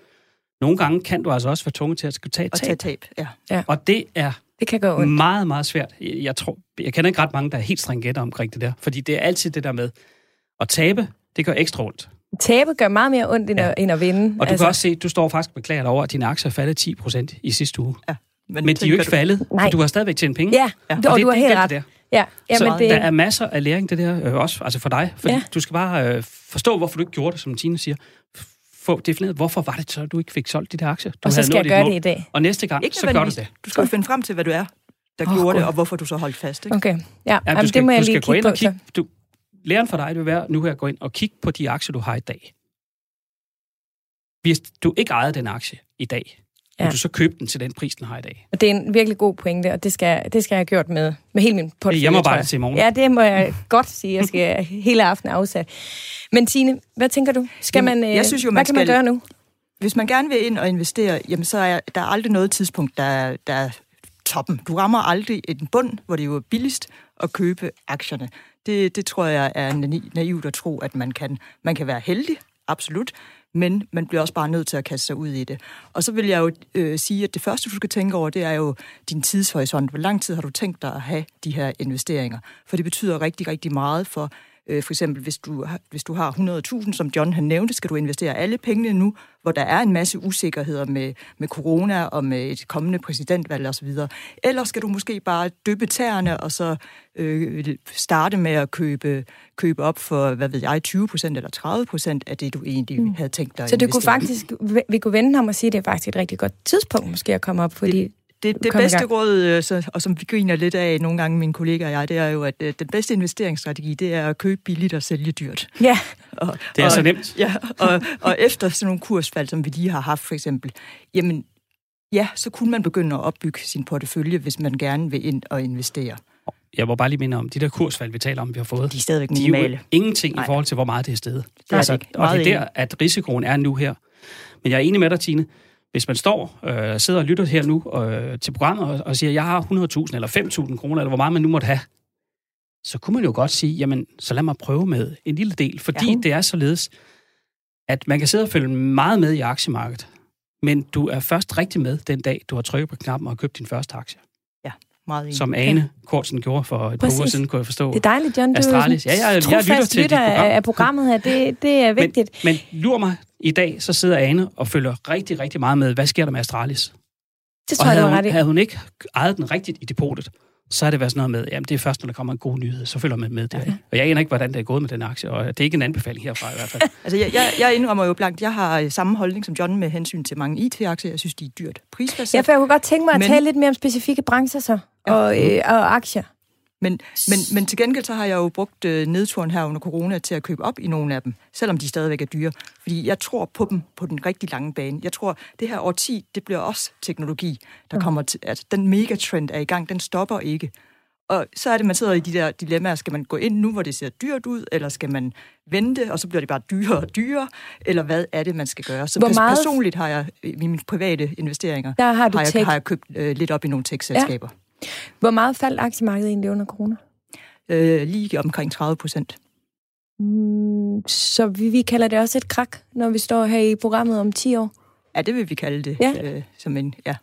Nogle gange kan du altså også være tvunget til at skulle tage et Og tage tab. tab, ja. Og det er Det kan gå ondt. meget, meget svært. Jeg, jeg, tror, jeg kender ikke ret mange, der er helt stringente omkring det der. Fordi det er altid det der med at tabe, det gør ekstra ondt. Tabe gør meget mere ondt, end, Ja. at, end at vinde. Og du altså, kan også se, du står faktisk beklager dig over, at dine aktier er faldet 10 procent i sidste uge. ja. Men de er jo ikke du- faldet, Nej. for du har stadigvæk tjent penge. Ja, Ja. Og og det- du har det er helt ret. det der. Ja, ja så men det, der er masser af læring, det der, øh, også altså for dig. Fordi Ja. du skal bare øh, forstå, hvorfor du ikke gjorde det, som Tine siger. Få defineret, hvorfor var det så, du ikke fik solgt de der aktier? Du og så skal jeg gøre mål. det i dag. Og næste gang, Ikke så gør du det. Du skal jo finde frem til, hvad du er, der oh, gjorde det, Gud. og hvorfor du så holdt fast. Ikke? Okay, ja, Ja, Jamen, du skal, det må jeg du lige skal gå kigge ind på. og kigge. Du, læren for dig vil være nu her at gå ind og kigge på de aktier, du har i dag. Hvis du ikke ejede den aktie i dag, ja. Vil du så købe den til den pris, den har i dag. Og det er en virkelig god pointe, og det skal, det skal jeg have gjort med, med hele min portefølje. hjemmearbejde tror jeg. til i morgen. Ja, det må jeg godt sige. Jeg skal hele aftenen afsat. Men Tine, hvad tænker du? Skal Jamen, man, øh, jeg synes jo, hvad man kan man skal- gøre nu? Hvis man gerne vil ind og investere, jamen så er der er aldrig noget tidspunkt, der, er- der er toppen. Du rammer aldrig en bund, hvor det jo er billigst at købe aktierne. Det, det tror jeg er naivt at tro, at man kan. Man kan være heldig, absolut, men man bliver også bare nødt til at kaste sig ud i det. Og så vil jeg jo øh, sige, at det første, du skal tænke over, det er jo din tidshorisont. Hvor lang tid har du tænkt dig at have de her investeringer? For det betyder rigtig, rigtig meget for, Øh, for eksempel, hvis du, hvis du har 100.000, som John han nævnte, skal du investere alle pengene nu, hvor der er en masse usikkerheder med, med corona og med et kommende præsidentvalg osv. Eller skal du måske bare dyppe tæerne og så øh, starte med at købe, købe op for, hvad ved jeg, 20 procent eller 30 procent af det, du egentlig mm. havde tænkt dig Så det kunne faktisk, vi kunne vende ham og sige, at det er faktisk et rigtig godt tidspunkt måske at komme op, fordi det, det, det bedste råd, øh, så, og som vi griner lidt af nogle gange, mine kollegaer og jeg, det er jo, at øh, den bedste investeringsstrategi, det er at købe billigt og sælge dyrt. Ja. Og, det er og, så nemt. Ja, og, og efter sådan nogle kursfald, som vi lige har haft for eksempel, jamen, ja, så kunne man begynde at opbygge sin portefølje, hvis man gerne vil ind og investere. Jeg må bare lige minde om, de der kursfald, vi taler om, vi har fået, de er stadigvæk minimale. De er jo ingenting Nej. i forhold til, hvor meget det er stedet. Det er altså, det og det er der, at risikoen er nu her. Men jeg er enig med dig, Tine hvis man står øh, sidder og lytter her nu øh, til programmet og, og siger, jeg har 100.000 eller 5.000 kroner, eller hvor meget man nu måtte have, så kunne man jo godt sige, jamen, så lad mig prøve med en lille del, fordi ja. det er således, at man kan sidde og følge meget med i aktiemarkedet, men du er først rigtig med den dag, du har trykket på knappen og købt din første aktie. Ja, meget enig. Som Ane ja. Kortsen gjorde for et par uger siden, kunne jeg forstå. Det er dejligt, John. Du Astralis. Ja, jeg, jeg, jeg lytter til lytter dit program. af programmet her. Det, det er vigtigt. Men, men lur mig, i dag så sidder Ane og følger rigtig, rigtig meget med, hvad sker der med Astralis? Det tror og jeg, du ret i. Havde hun ikke ejet den rigtigt i depotet, så er det været sådan noget med, jamen det er først, når der kommer en god nyhed, så følger man med der. Okay. Og jeg aner ikke, hvordan det er gået med den aktie, og det er ikke en anbefaling herfra i hvert fald. altså jeg, jeg, jeg indrømmer jo blankt, jeg har samme holdning som John med hensyn til mange IT-aktier. Jeg synes, de er dyrt prisfastsat. Ja, for jeg kunne godt tænke mig at men... tale lidt mere om specifikke brancher så, ja. og, øh, og aktier. Men, men, men til gengæld så har jeg jo brugt øh, nedturen her under corona til at købe op i nogle af dem, selvom de stadigvæk er dyre. Fordi jeg tror på dem på den rigtig lange bane. Jeg tror, det her årti, det bliver også teknologi, der mm. kommer til... Altså, den megatrend er i gang, den stopper ikke. Og så er det, man sidder i de der dilemmaer. Skal man gå ind nu, hvor det ser dyrt ud, eller skal man vente, og så bliver det bare dyrere og dyrere? Eller hvad er det, man skal gøre? Så hvor meget... personligt har jeg i mine private investeringer, der har, du har, jeg, har jeg købt øh, lidt op i nogle tech-selskaber. Ja. Hvor meget faldt aktiemarkedet egentlig under corona? Øh, lige omkring 30 procent. Mm, så vi, vi kalder det også et krak, når vi står her i programmet om 10 år? Ja, det vil vi kalde det. Ja. Øh, som en, ja.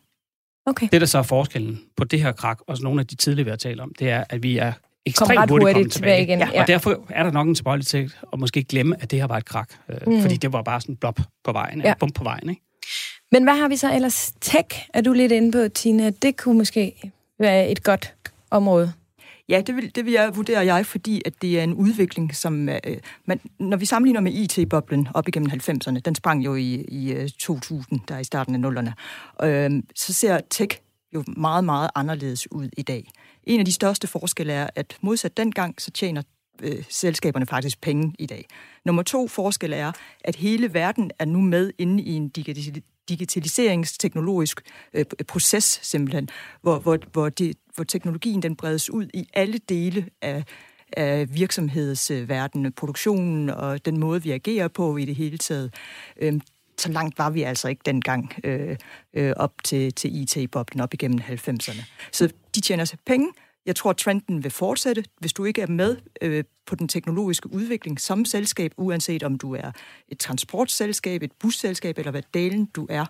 Okay. Det, der så er forskellen på det her krak, og nogle af de tidligere, vi har talt om, det er, at vi er ekstremt hurtigt, hurtigt kommet tilbage. tilbage igen. Ja. Og derfor er der nok en tilbøjelighed til at måske glemme, at det her var et krak. Øh, mm. Fordi det var bare sådan en blop på vejen, ja. bump på vejen. Ikke? Men hvad har vi så ellers? Tech er du lidt inde på, Tina. Det kunne måske være et godt område? Ja, det vil, det vil jeg vurdere jeg, fordi at det er en udvikling, som... Øh, man, når vi sammenligner med IT-boblen op igennem 90'erne, den sprang jo i, i øh, 2000, der i starten af nullerne, øh, så ser tech jo meget, meget anderledes ud i dag. En af de største forskelle er, at modsat dengang, så tjener øh, selskaberne faktisk penge i dag. Nummer to forskel er, at hele verden er nu med inde i en digitaliseringsteknologisk øh, proces simpelthen, hvor, hvor, hvor, det, hvor teknologien den bredes ud i alle dele af, af virksomhedsverdenen, produktionen og den måde, vi agerer på i det hele taget. Øhm, så langt var vi altså ikke dengang øh, øh, op til, til IT-boblen op igennem 90'erne. Så de tjener sig penge, jeg tror, trenden vil fortsætte. Hvis du ikke er med øh, på den teknologiske udvikling som selskab, uanset om du er et transportselskab, et busselskab eller hvad delen du er,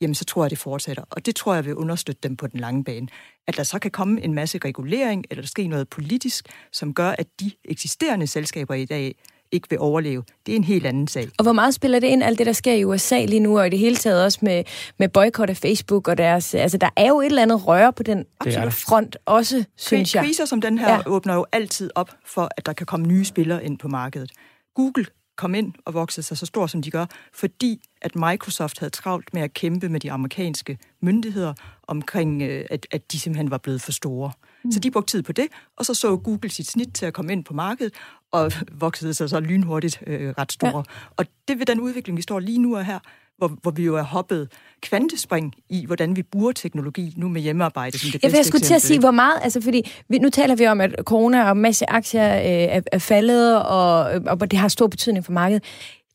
jamen så tror jeg, det fortsætter. Og det tror jeg vil understøtte dem på den lange bane. At der så kan komme en masse regulering, eller der sker noget politisk, som gør, at de eksisterende selskaber i dag ikke vil overleve. Det er en helt anden sag. Og hvor meget spiller det ind, alt det, der sker i USA lige nu, og i det hele taget også med, med boykot af Facebook og deres... Altså, der er jo et eller andet røre på den Absolut. front også, synes jeg. Kriser som den her ja. åbner jo altid op for, at der kan komme nye spillere ind på markedet. Google kom ind og voksede sig så stor, som de gør, fordi at Microsoft havde travlt med at kæmpe med de amerikanske myndigheder omkring, øh, at, at de simpelthen var blevet for store. Mm. Så de brugte tid på det, og så så Google sit snit til at komme ind på markedet, og voksede sig så lynhurtigt øh, ret store. Ja. Og det ved den udvikling, vi står lige nu og her, hvor, hvor vi jo er hoppet kvantespring i, hvordan vi bruger teknologi nu med hjemmearbejde som det bedste Jeg skulle til at sige, hvor meget, altså fordi vi, nu taler vi om, at corona og masse aktier øh, er, er faldet, og, og det har stor betydning for markedet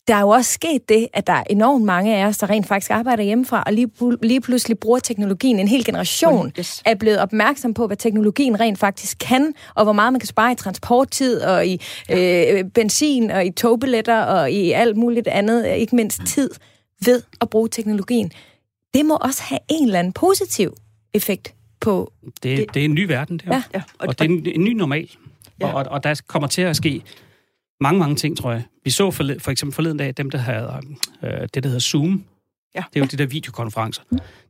der er jo også sket det, at der er enormt mange af os, der rent faktisk arbejder hjemmefra, og lige, lige pludselig bruger teknologien. En hel generation yes. er blevet opmærksom på, hvad teknologien rent faktisk kan, og hvor meget man kan spare i transporttid, og i ja. øh, benzin, og i togbilletter, og i alt muligt andet, ikke mindst tid, ved at bruge teknologien. Det må også have en eller anden positiv effekt på... Det, det. det er en ny verden, det her. Ja. Ja. Og, og det er en, en ny normal. Ja. Og, og, og der kommer til at ske mange, mange ting, tror jeg. Vi så for, for eksempel forleden dag, dem, der havde øh, det, der hedder Zoom. Ja. Det er jo de der videokonferencer.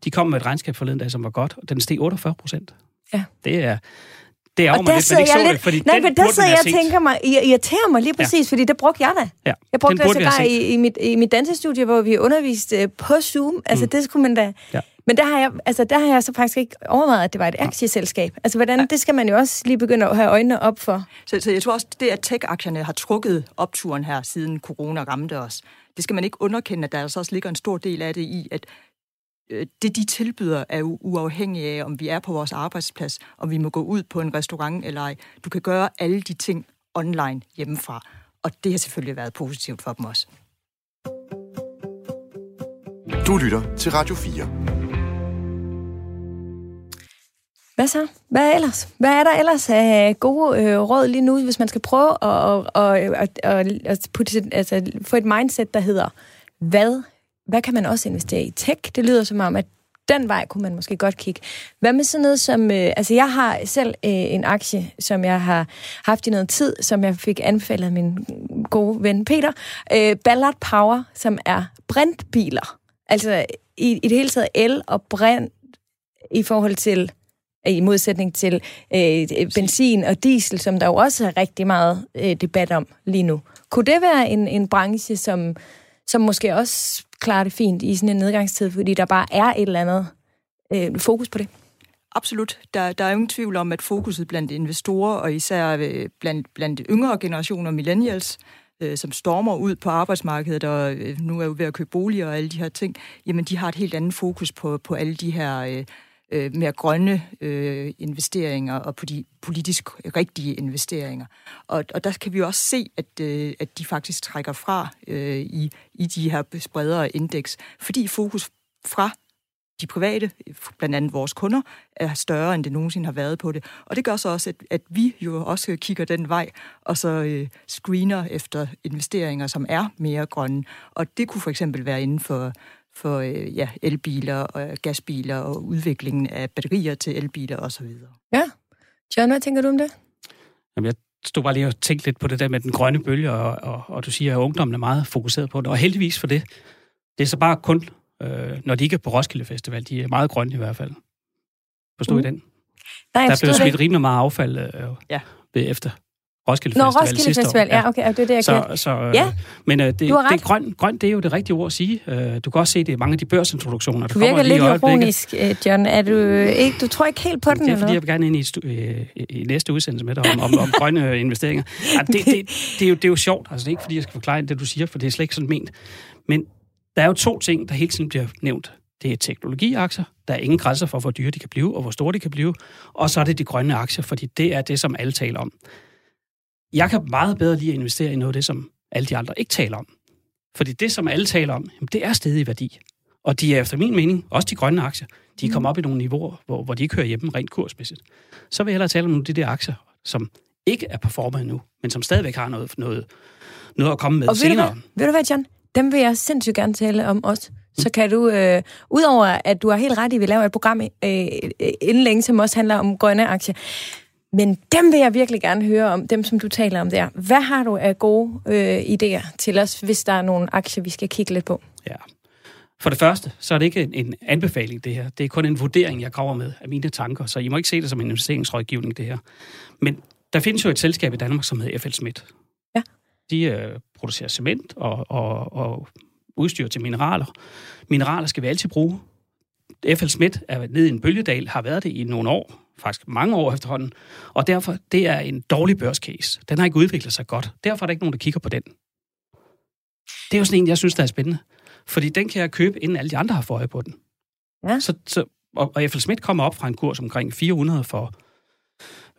De kom med et regnskab forleden dag, som var godt, og den steg 48 procent. Ja. Det er... Det er Og der lidt, men ikke så jeg det, lidt... fordi Nej, men der sidder man jeg og tænker mig, irriterer mig lige præcis, fordi det brugte jeg da. Ja. Jeg brugte det sågar i, i, mit, i mit dansestudie, hvor vi underviste øh, på Zoom. Altså, mm. det skulle man da... Ja. Men der har, jeg, altså, der har jeg så faktisk ikke overvejet, at det var et aktieselskab. Altså, hvordan, det skal man jo også lige begynde at have øjnene op for. Så, så jeg tror også, det at tech-aktierne har trukket opturen her, siden corona ramte os, det skal man ikke underkende, at der altså også ligger en stor del af det i, at øh, det, de tilbyder, er jo uafhængigt af, om vi er på vores arbejdsplads, om vi må gå ud på en restaurant eller ej. Du kan gøre alle de ting online hjemmefra, og det har selvfølgelig været positivt for dem også. Du lytter til Radio 4. Hvad så? Hvad ellers? Hvad er der ellers af gode øh, råd lige nu, hvis man skal prøve at, at, at, at, at putte, altså, få et mindset, der hedder, hvad, hvad kan man også investere i? Tech, det lyder som om, at den vej kunne man måske godt kigge. Hvad med sådan noget som... Øh, altså, jeg har selv øh, en aktie, som jeg har haft i noget tid, som jeg fik anbefalet af min gode ven Peter. Øh, Ballard Power, som er brintbiler. Altså, i, i det hele taget el og brint i forhold til Øh, i modsætning til øh, øh, benzin og diesel, som der jo også er rigtig meget øh, debat om lige nu. Kunne det være en, en branche, som, som måske også klarer det fint i sådan en nedgangstid, fordi der bare er et eller andet øh, fokus på det? Absolut. Der, der er ingen tvivl om, at fokuset blandt investorer, og især øh, blandt, blandt yngre generationer, millennials, øh, som stormer ud på arbejdsmarkedet og øh, nu er jo ved at købe boliger og alle de her ting, jamen de har et helt andet fokus på, på alle de her øh, øh, mere grønne øh, investeringer og på de politisk rigtige investeringer. Og, og der kan vi også se, at, øh, at de faktisk trækker fra øh, i, i de her bredere indeks, fordi fokus fra de private, blandt andet vores kunder, er større, end det nogensinde har været på det. Og det gør så også, at, at vi jo også kigger den vej, og så øh, screener efter investeringer, som er mere grønne. Og det kunne for eksempel være inden for, for øh, ja, elbiler og gasbiler og udviklingen af batterier til elbiler osv. Ja. John, hvad tænker du om det? Jamen, jeg stod bare lige og tænkte lidt på det der med den grønne bølge, og, og, og du siger, at ungdommen er meget fokuseret på det. Og heldigvis for det. Det er så bare kun, øh, når de ikke er på Roskilde Festival. De er meget grønne i hvert fald. Forstod Mm. I den? Nej, Der er det smidt rimelig meget affald øh, Ja. ved efter Roskilde Nå, Festival Roskilde sidste Festival, år. ja, okay, det er det, jeg kan. Så, så, øh, Ja, men øh, det, du det er grøn, grøn, det er jo det rigtige ord at sige. Øh, du kan også se det i mange af de børsintroduktioner, der Du kommer virker lige i lidt øjeblikket. ironisk, øh, John. Er du, øh, ikke, du tror ikke helt på den, Det er fordi, jeg vil gerne ind i, stu- øh, i, næste udsendelse med dig om, om, om grønne øh, investeringer. Ja, det, det, det, er jo, det er jo sjovt. Altså, det er ikke, fordi jeg skal forklare det, du siger, for det er slet ikke sådan ment. Men der er jo to ting, der hele tiden bliver nævnt. Det er teknologiaktier. Der er ingen grænser for, hvor dyre de kan blive, og hvor store de kan blive. Og så er det de grønne aktier, fordi det er det, som alle taler om. Jeg kan meget bedre lige at investere i noget af det, som alle de andre ikke taler om. Fordi det, som alle taler om, jamen, det er stedet i værdi. Og de er efter min mening, også de grønne aktier, de er kommet op i nogle niveauer, hvor, hvor de ikke hører hjemme rent kursmæssigt. Så vil jeg hellere tale om nogle af de der aktier, som ikke er performet endnu, men som stadigvæk har noget, noget, noget at komme med Og ved du, senere. hvad, ved du hvad, John? Dem vil jeg sindssygt gerne tale om også. Så kan du, øh, udover at du har helt ret i, at vi laver et program øh, øh, inden længe, som også handler om grønne aktier, men dem vil jeg virkelig gerne høre om, dem som du taler om der. Hvad har du af gode øh, idéer til os, hvis der er nogle aktier, vi skal kigge lidt på? Ja. For det første, så er det ikke en, anbefaling, det her. Det er kun en vurdering, jeg kommer med af mine tanker, så I må ikke se det som en investeringsrådgivning, det her. Men der findes jo et selskab i Danmark, som hedder FL Schmidt. Ja. De øh, producerer cement og, og, og udstyr til mineraler. Mineraler skal vi altid bruge. FL Schmidt er nede i en bølgedal, har været det i nogle år, faktisk mange år efterhånden, og derfor, det er en dårlig børscase. Den har ikke udviklet sig godt. Derfor er der ikke nogen, der kigger på den. Det er jo sådan en, jeg synes, der er spændende. Fordi den kan jeg købe, inden alle de andre har fået øje på den. Ja. Så, så, og, og FL Schmidt kommer op fra en kurs omkring 400 for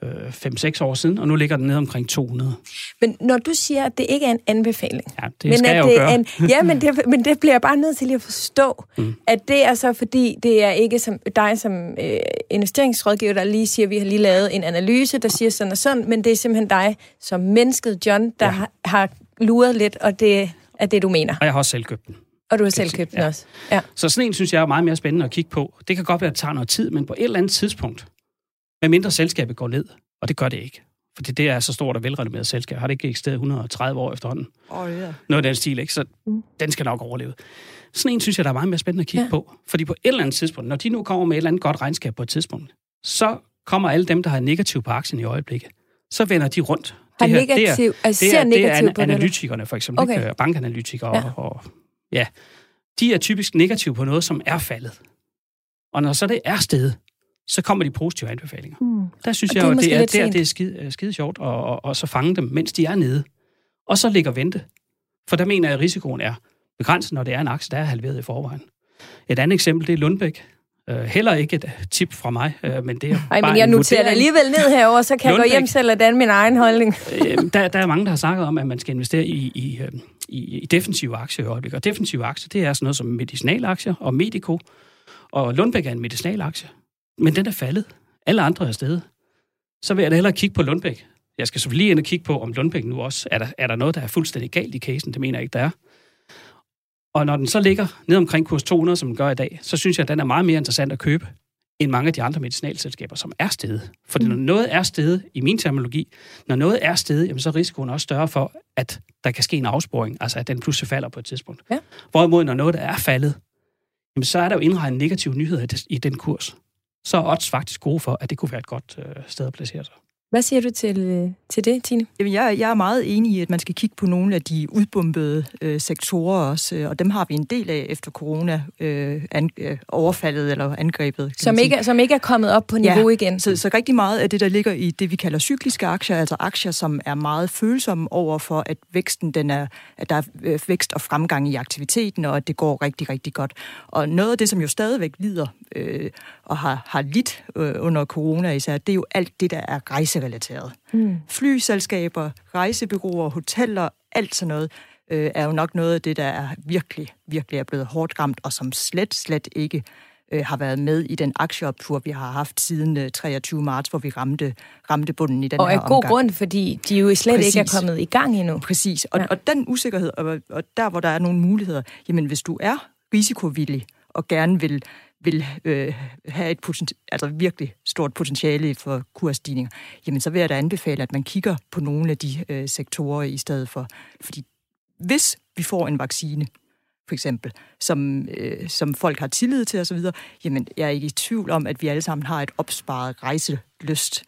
5-6 år siden, og nu ligger den nede omkring 200. Men når du siger, at det ikke er en anbefaling, Ja, det men skal at jeg det gøre. En, ja, men det, men det bliver jeg bare nødt til at forstå, Mm. at det er så fordi, det er ikke som dig som øh, investeringsrådgiver, der lige siger, at vi har lige lavet en analyse, der siger sådan og sådan, men det er simpelthen dig som mennesket, John, der Ja. har, har luret lidt, og det er det, du mener. Og jeg har også selv købt den. Og du har selv købt den ja. også. Ja. Så sådan en synes jeg er meget mere spændende at kigge på. Det kan godt være, at det tager noget tid, men på et eller andet tidspunkt, med mindre selskabet går ned, og det gør det ikke. Fordi det er så stort og velrenommeret selskab. Har det ikke eksisteret 130 år efterhånden? Oh, ja. Noget af den stil, ikke? Så Mm. den skal nok overleve. Sådan en synes jeg, der er meget mere spændende at kigge ja. på. Fordi på et eller andet tidspunkt, når de nu kommer med et eller andet godt regnskab på et tidspunkt, så kommer alle dem, der har negativ på aktien i øjeblikket, så vender de rundt. Har Det her, det er- negativ, altså det ser er, det negativ er på det? eller? analytikerne, for eksempel. Okay. Ikke? Bankanalytikere. Ja. Og, og, ja. De er typisk negative på noget, som er faldet. Og når så det er stedet, så kommer de positive anbefalinger. Hmm. Der synes Og jeg, det er det er, lidt det er, skide, øh, skide sjovt, og, og, og så fange dem, mens de er nede. Og så ligger vente. For der mener jeg, at risikoen er begrænset, når det er en aktie, der er halveret i forvejen. Et andet eksempel, det er Lundbæk. Uh, heller ikke et tip fra mig, uh, men det er Ej, bare men jeg noterer det alligevel ned herover, så kan jeg gå Lundbæk. hjem selv og danne min egen holdning. Øh, der, der er mange, der har snakket om, at man skal investere i, i, øh, i, i defensive aktier i øjeblikket. Og defensive aktier, det er sådan noget som medicinalaktier og Medico. Og Lundbæk er en medicinalaktie. Men den er faldet. Alle andre er stedet. Så vil jeg da hellere kigge på Lundbæk. Jeg skal selvfølgelig lige ind og kigge på, om Lundbæk nu også... Er der, er der noget, der er fuldstændig galt i casen? Det mener jeg ikke, der er. Og når den så ligger ned omkring kurs 200, som den gør i dag, så synes jeg, at den er meget mere interessant at købe end mange af de andre medicinalselskaber, som er stedet. Fordi når noget er stedet, i min terminologi, når noget er stedet, jamen, så er risikoen også større for, at der kan ske en afsporing, altså at den pludselig falder på et tidspunkt. Ja. Hvorimod, når noget der er faldet, jamen, så er der jo indregnet negative nyheder i den kurs. Så er odds faktisk gode for, at det kunne være et godt øh, sted at placere sig. Hvad siger du til, til det, Tine? Jamen, jeg, jeg er meget enig i, at man skal kigge på nogle af de udbombede øh, sektorer også, øh, og dem har vi en del af efter corona øh, an, øh, overfaldet eller angrebet. Som ikke, som ikke er kommet op på Ja. niveau igen. Så, så rigtig meget af det, der ligger i det, vi kalder cykliske aktier, altså aktier, som er meget følsomme over for, at væksten, den er, at der er øh, vækst og fremgang i aktiviteten, og at det går rigtig, rigtig godt. Og noget af det, som jo stadigvæk lider øh, og har, har lidt øh, under corona især, det er jo alt det, der er rejserelateret. Mm. Flyselskaber, rejsebyråer, hoteller, alt sådan noget, øh, er jo nok noget af det, der er virkelig, virkelig er blevet hårdt ramt, og som slet, slet ikke øh, har været med i den aktieoptur, vi har haft siden øh, 23. marts, hvor vi ramte, ramte bunden i den Og her af god omgang. grund, fordi de jo slet ikke er Præcis. kommet i gang endnu. Præcis. Og, ja. og den usikkerhed, og, og der, hvor der er nogle muligheder, jamen hvis du er risikovillig og gerne vil, vil øh, have et potent, altså virkelig stort potentiale for kursstigninger, jamen så vil jeg da anbefale, at man kigger på nogle af de øh, sektorer i stedet for. Fordi hvis vi får en vaccine, for eksempel, som, øh, som folk har tillid til osv., jamen jeg er ikke i tvivl om, at vi alle sammen har et opsparet rejselyst,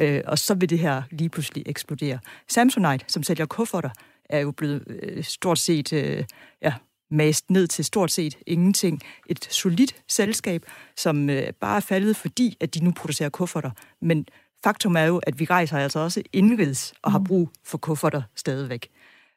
øh, og så vil det her lige pludselig eksplodere. Samsonite, som sælger kufferter, er jo blevet øh, stort set øh, ja, mast ned til stort set ingenting. Et solidt selskab, som øh, bare er faldet, fordi at de nu producerer kufferter. Men faktum er jo, at vi rejser altså også indrigs og har brug for kufferter stadigvæk.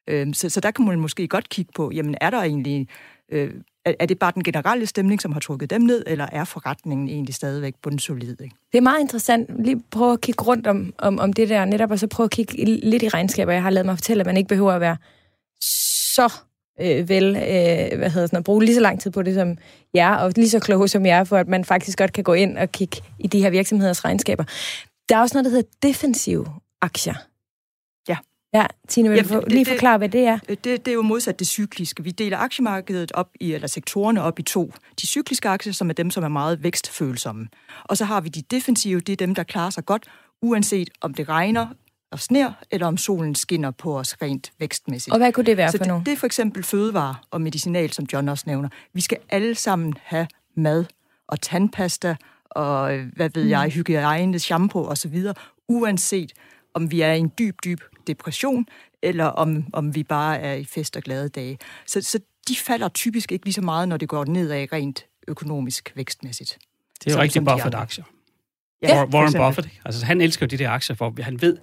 Øhm, så, så der kan man måske godt kigge på, jamen er der egentlig, øh, er, det bare den generelle stemning, som har trukket dem ned, eller er forretningen egentlig stadigvæk bundsolid? Ikke? Det er meget interessant. Lige prøve at kigge rundt om, om, om det der, netop, og så prøve at kigge lidt i regnskaber. Jeg har lavet mig fortælle, at man ikke behøver at være så øh, vel, øh, hvad hedder sådan, at bruge lige så lang tid på det som jer, og lige så kloge som jer, for at man faktisk godt kan gå ind og kigge i de her virksomheders regnskaber. Der er også noget, der hedder defensive aktier. Ja. Ja, Tine, vil Ja, du for, det- lige det- forklare, hvad det er? Øh, Det, det er jo modsat det cykliske. Vi deler aktiemarkedet op i, eller sektorerne op i to. De cykliske aktier, som er dem, som er meget vækstfølsomme. Og så har vi de defensive, det er dem, der klarer sig godt, uanset om det regner og sner, eller om solen skinner på os rent vækstmæssigt. Og hvad kunne det være Så for det, det er for eksempel fødevare og medicinal, som John også nævner. Vi skal alle sammen have mad og tandpasta og, hvad ved jeg, hygiejne, shampoo osv., uanset om vi er i en dyb, dyb depression, eller om, om vi bare er i fest og glade dage. Så, så de falder typisk ikke lige så meget, når det går nedad rent økonomisk vækstmæssigt. Det er jo rigtig. Buffett-aktier. Ja, Warren for. Buffett, altså han elsker jo de der aktier, hvor han ved,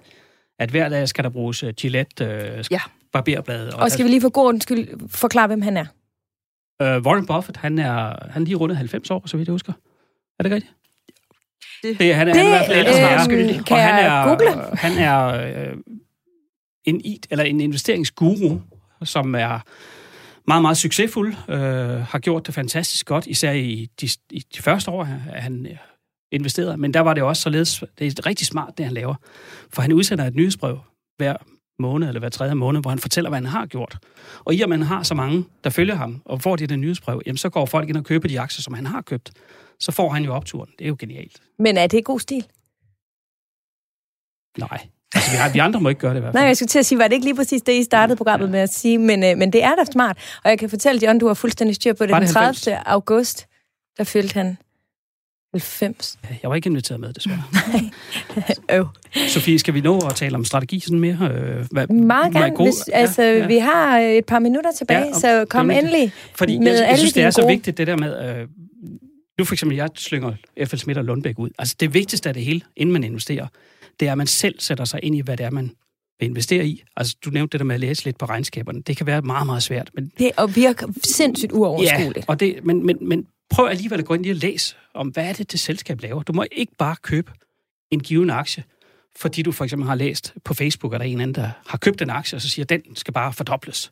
at hver dag skal der bruges uh, Gillette, uh, Ja. barberblade. Og skal vi lige for god undskyld forklare, hvem han er? Uh, Warren Buffett, han er, han er lige rundet 90 år, så vidt jeg husker. Er det rigtigt? Det- det han er, Det, han er i hvert fald øhm, kan Og han jeg er, google? Han er øh, en, IT, eller en investeringsguru, som er meget, meget succesfuld, øh, har gjort det fantastisk godt, især i de, i de første år, han investerede. Men der var det også således, det er rigtig smart, det han laver. For han udsender et nyhedsbrev hver måned, eller hver tredje måned, hvor han fortæller, hvad han har gjort. Og i og med, at han har så mange, der følger ham, og får de der nyhedsbrev, jamen så går folk ind og køber de aktier, som han har købt. Så får han jo opturen. Det er jo genialt. Men er det god stil? Nej. Altså, vi, har, vi andre må ikke gøre det i hvert fald. Nej, jeg skulle til at sige, var det ikke lige præcis det, I startede programmet med at sige, men, øh, men det er da smart. Og jeg kan fortælle, John, du har fuldstændig styr på det. Den det 30. 90? august, der fyldte han 90. Jeg var ikke inviteret med, desværre. Øv. Sofie, skal vi nå at tale om strategi sådan mere? Øh, hvad, Meget er gerne. Hvis, altså, Ja, ja. vi har et par minutter tilbage, Ja, ja, så kom endelig Fordi med jeg, jeg synes, det er så gode- vigtigt, det der med... Øh, nu for eksempel, jeg slynger F.L. Schmidt og Lundbæk ud. Altså, det vigtigste af det hele, inden man investerer, det er, at man selv sætter sig ind i, hvad det er, man vil investere i. Altså, du nævnte det der med at læse lidt på regnskaberne. Det kan være meget, meget svært. Men, det og virker sindssygt uoverskueligt. og det, men, men, men prøv alligevel at gå ind lige og læse om, hvad er det, det selskab laver. Du må ikke bare købe en given aktie, fordi du for eksempel har læst på Facebook, at der er en anden, der har købt en aktie, og så siger, at den skal bare fordobles.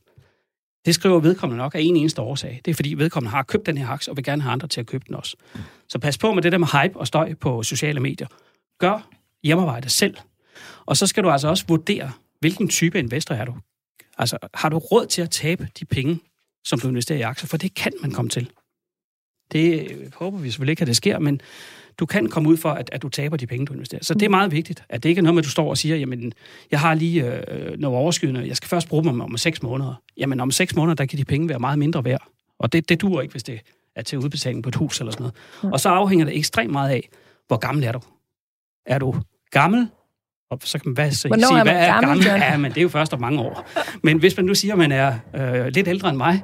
Det skriver vedkommende nok af en eneste årsag. Det er fordi vedkommende har købt den her aktie, og vil gerne have andre til at købe den også. Så pas på med det der med hype og støj på sociale medier. Gør hjemmearbejde selv. Og så skal du altså også vurdere, hvilken type investor er du. Altså, har du råd til at tabe de penge, som du investerer i aktier? For det kan man komme til. Det håber vi selvfølgelig ikke, at det sker, men du kan komme ud for, at, at du taber de penge, du investerer. Så det er meget vigtigt, at det ikke er noget med, at du står og siger, jamen, jeg har lige øh, noget overskydende, jeg skal først bruge dem om, om seks måneder. Jamen, om seks måneder, der kan de penge være meget mindre værd. Og det, det duer ikke, hvis det er til udbetaling på et hus eller sådan noget. Og så afhænger det ekstremt meget af, hvor gammel er du. Er du gammel? Og så kan man hvad, så Hvornår sige, er man hvad er gammel, gammel? Ja, men det er jo først om mange år. Men hvis man nu siger, at man er øh, lidt ældre end mig,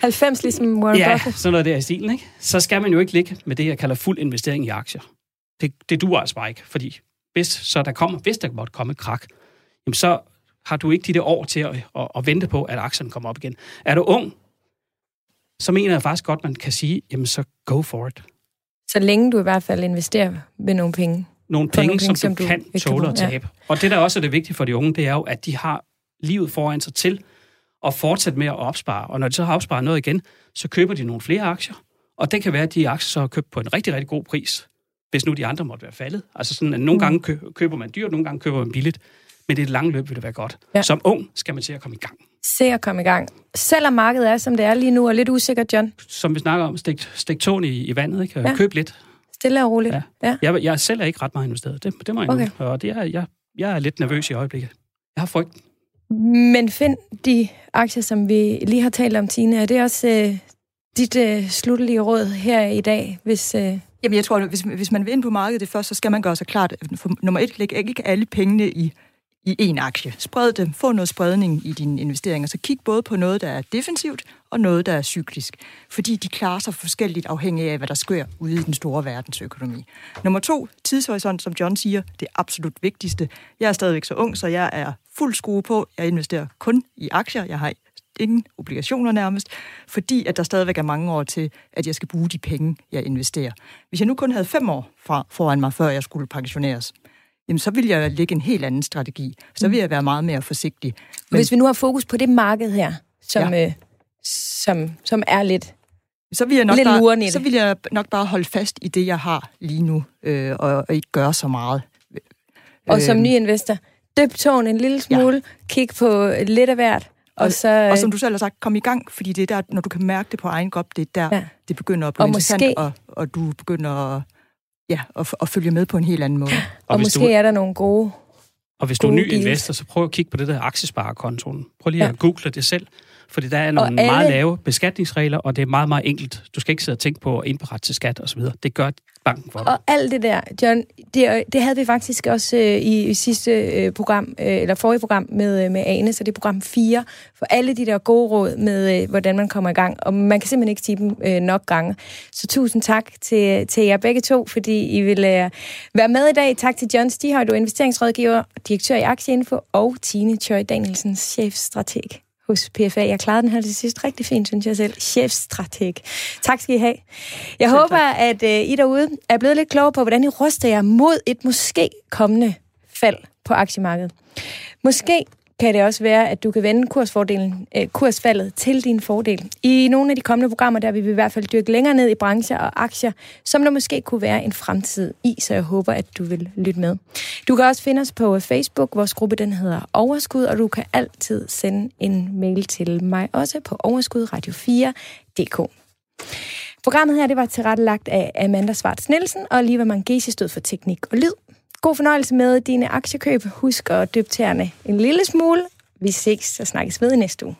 90 ligesom Warren Ja, Buffett. sådan noget der i stilen, ikke? Så skal man jo ikke ligge med det, jeg kalder fuld investering i aktier. Det, det duer altså bare ikke, fordi hvis, så der kommer, hvis der måtte komme et krak, jamen så har du ikke de der år til at, at, at vente på, at aktien kommer op igen. Er du ung, så mener jeg faktisk godt, man kan sige, jamen så go for it. Så længe du i hvert fald investerer med nogle penge. Nogle penge, nogle som, penge, som du du kan tåle at ja. tabe. Og det, der også er det vigtige for de unge, det er jo, at de har livet foran sig til at fortsætte med at opspare. Og når de så har opsparet noget igen, så køber de nogle flere aktier. Og det kan være, at de aktier så er købt på en rigtig, rigtig god pris, hvis nu de andre måtte være faldet. Altså sådan, at nogle gange kø- køber man dyrt, nogle gange køber man billigt. Men det lange løb vil det være godt. Ja. Som ung skal man til at komme i gang. Se at komme i gang. Selvom markedet er, som det er lige nu, og lidt usikkert, John. Som vi snakker om, stik, stik tåen i, i vandet. Ikke? Ja. Køb lidt. Stille og roligt. Ja. Ja. Jeg, jeg selv er ikke ret meget investeret. Det, det må jeg Okay. Og det er, jeg, jeg er lidt nervøs i øjeblikket. Jeg har frygt. Men find de aktier, som vi lige har talt om, Tine. Er det også øh, dit øh, slutlige råd her i dag? Hvis, øh, Jamen, jeg tror, at hvis, hvis man vil ind på markedet det først, så skal man gøre sig klart, at for, nummer et, læg ikke alle pengene i, i én aktie. Spred dem. Få noget spredning i dine investeringer. Så kig både på noget, der er defensivt, og noget, der er cyklisk. Fordi de klarer sig forskelligt afhængig af, hvad der sker ude i den store verdensøkonomi. Nummer to, tidshorisont, som John siger, det absolut vigtigste. Jeg er stadigvæk så ung, så jeg er fuld skrue på. Jeg investerer kun i aktier. Jeg har ingen obligationer nærmest, fordi at der stadigvæk er mange år til, at jeg skal bruge de penge, jeg investerer. Hvis jeg nu kun havde fem år fra, foran mig, før jeg skulle pensioneres, jamen så ville jeg lægge en helt anden strategi. Så vil jeg være meget mere forsigtig. Men, hvis vi nu har fokus på det marked her, som, Ja. øh, som, som er lidt... så vil jeg nok lidt bare, så vil jeg nok bare holde fast i det, jeg har lige nu, øh, og, og ikke gøre så meget. Og som Øhm, ny investor, døb tåen en lille smule, ja. kig på lidt af hvert, og, og, så... og som du selv har sagt, kom i gang, fordi det er der, når du kan mærke det på egen krop, det er der, ja. det begynder at blive Og interessant, måske- og, og du begynder at, ja, at, at følge med på en helt anden måde. og hvis måske du, er der nogle gode... og hvis du er ny deals. investor, så prøv at kigge på det der aktiesparekontoen. Prøv lige Ja. at google det selv. Fordi der er nogle alle- meget lave beskatningsregler, og det er meget, meget enkelt. Du skal ikke sidde og tænke på at indberette til skat osv. Det gør banken for dig. Og alt det der, John, det, det havde vi faktisk også øh, i, i sidste øh, program, øh, eller forrige program med, øh, med Ane, så det er program 4, for alle de der gode råd med, øh, hvordan man kommer i gang. Og man kan simpelthen ikke sige dem øh, nok gange. Så tusind tak til, til jer begge to, fordi I vil øh, være med i dag. Tak til John Stihøj, du er investeringsrådgiver, direktør i Aktieinfo, og Tine Tjøj Danielsen, chefstrateg hos PFA. Jeg klarede den her til sidst rigtig fint, synes jeg selv. Chefstrateg. Tak skal I have. Jeg Selv håber, at øh, I derude er blevet lidt klogere på, hvordan I ruster jer mod et måske kommende fald på aktiemarkedet. Måske kan det også være, at du kan vende kursfordelen, øh, kursfaldet til din fordel. I nogle af de kommende programmer, der vil vi i hvert fald dykke længere ned i brancher og aktier, som der måske kunne være en fremtid i, så jeg håber, at du vil lytte med. Du kan også finde os på Facebook. Vores gruppe den hedder Overskud, og du kan altid sende en mail til mig også på overskudradio4.dk. Programmet her det var tilrettelagt af Amanda Svarts Nielsen, og Liva Mangesi stod for teknik og lyd. God fornøjelse med dine aktiekøb. Husk at døbe tæerne en lille smule. Vi ses og snakkes ved i næste uge.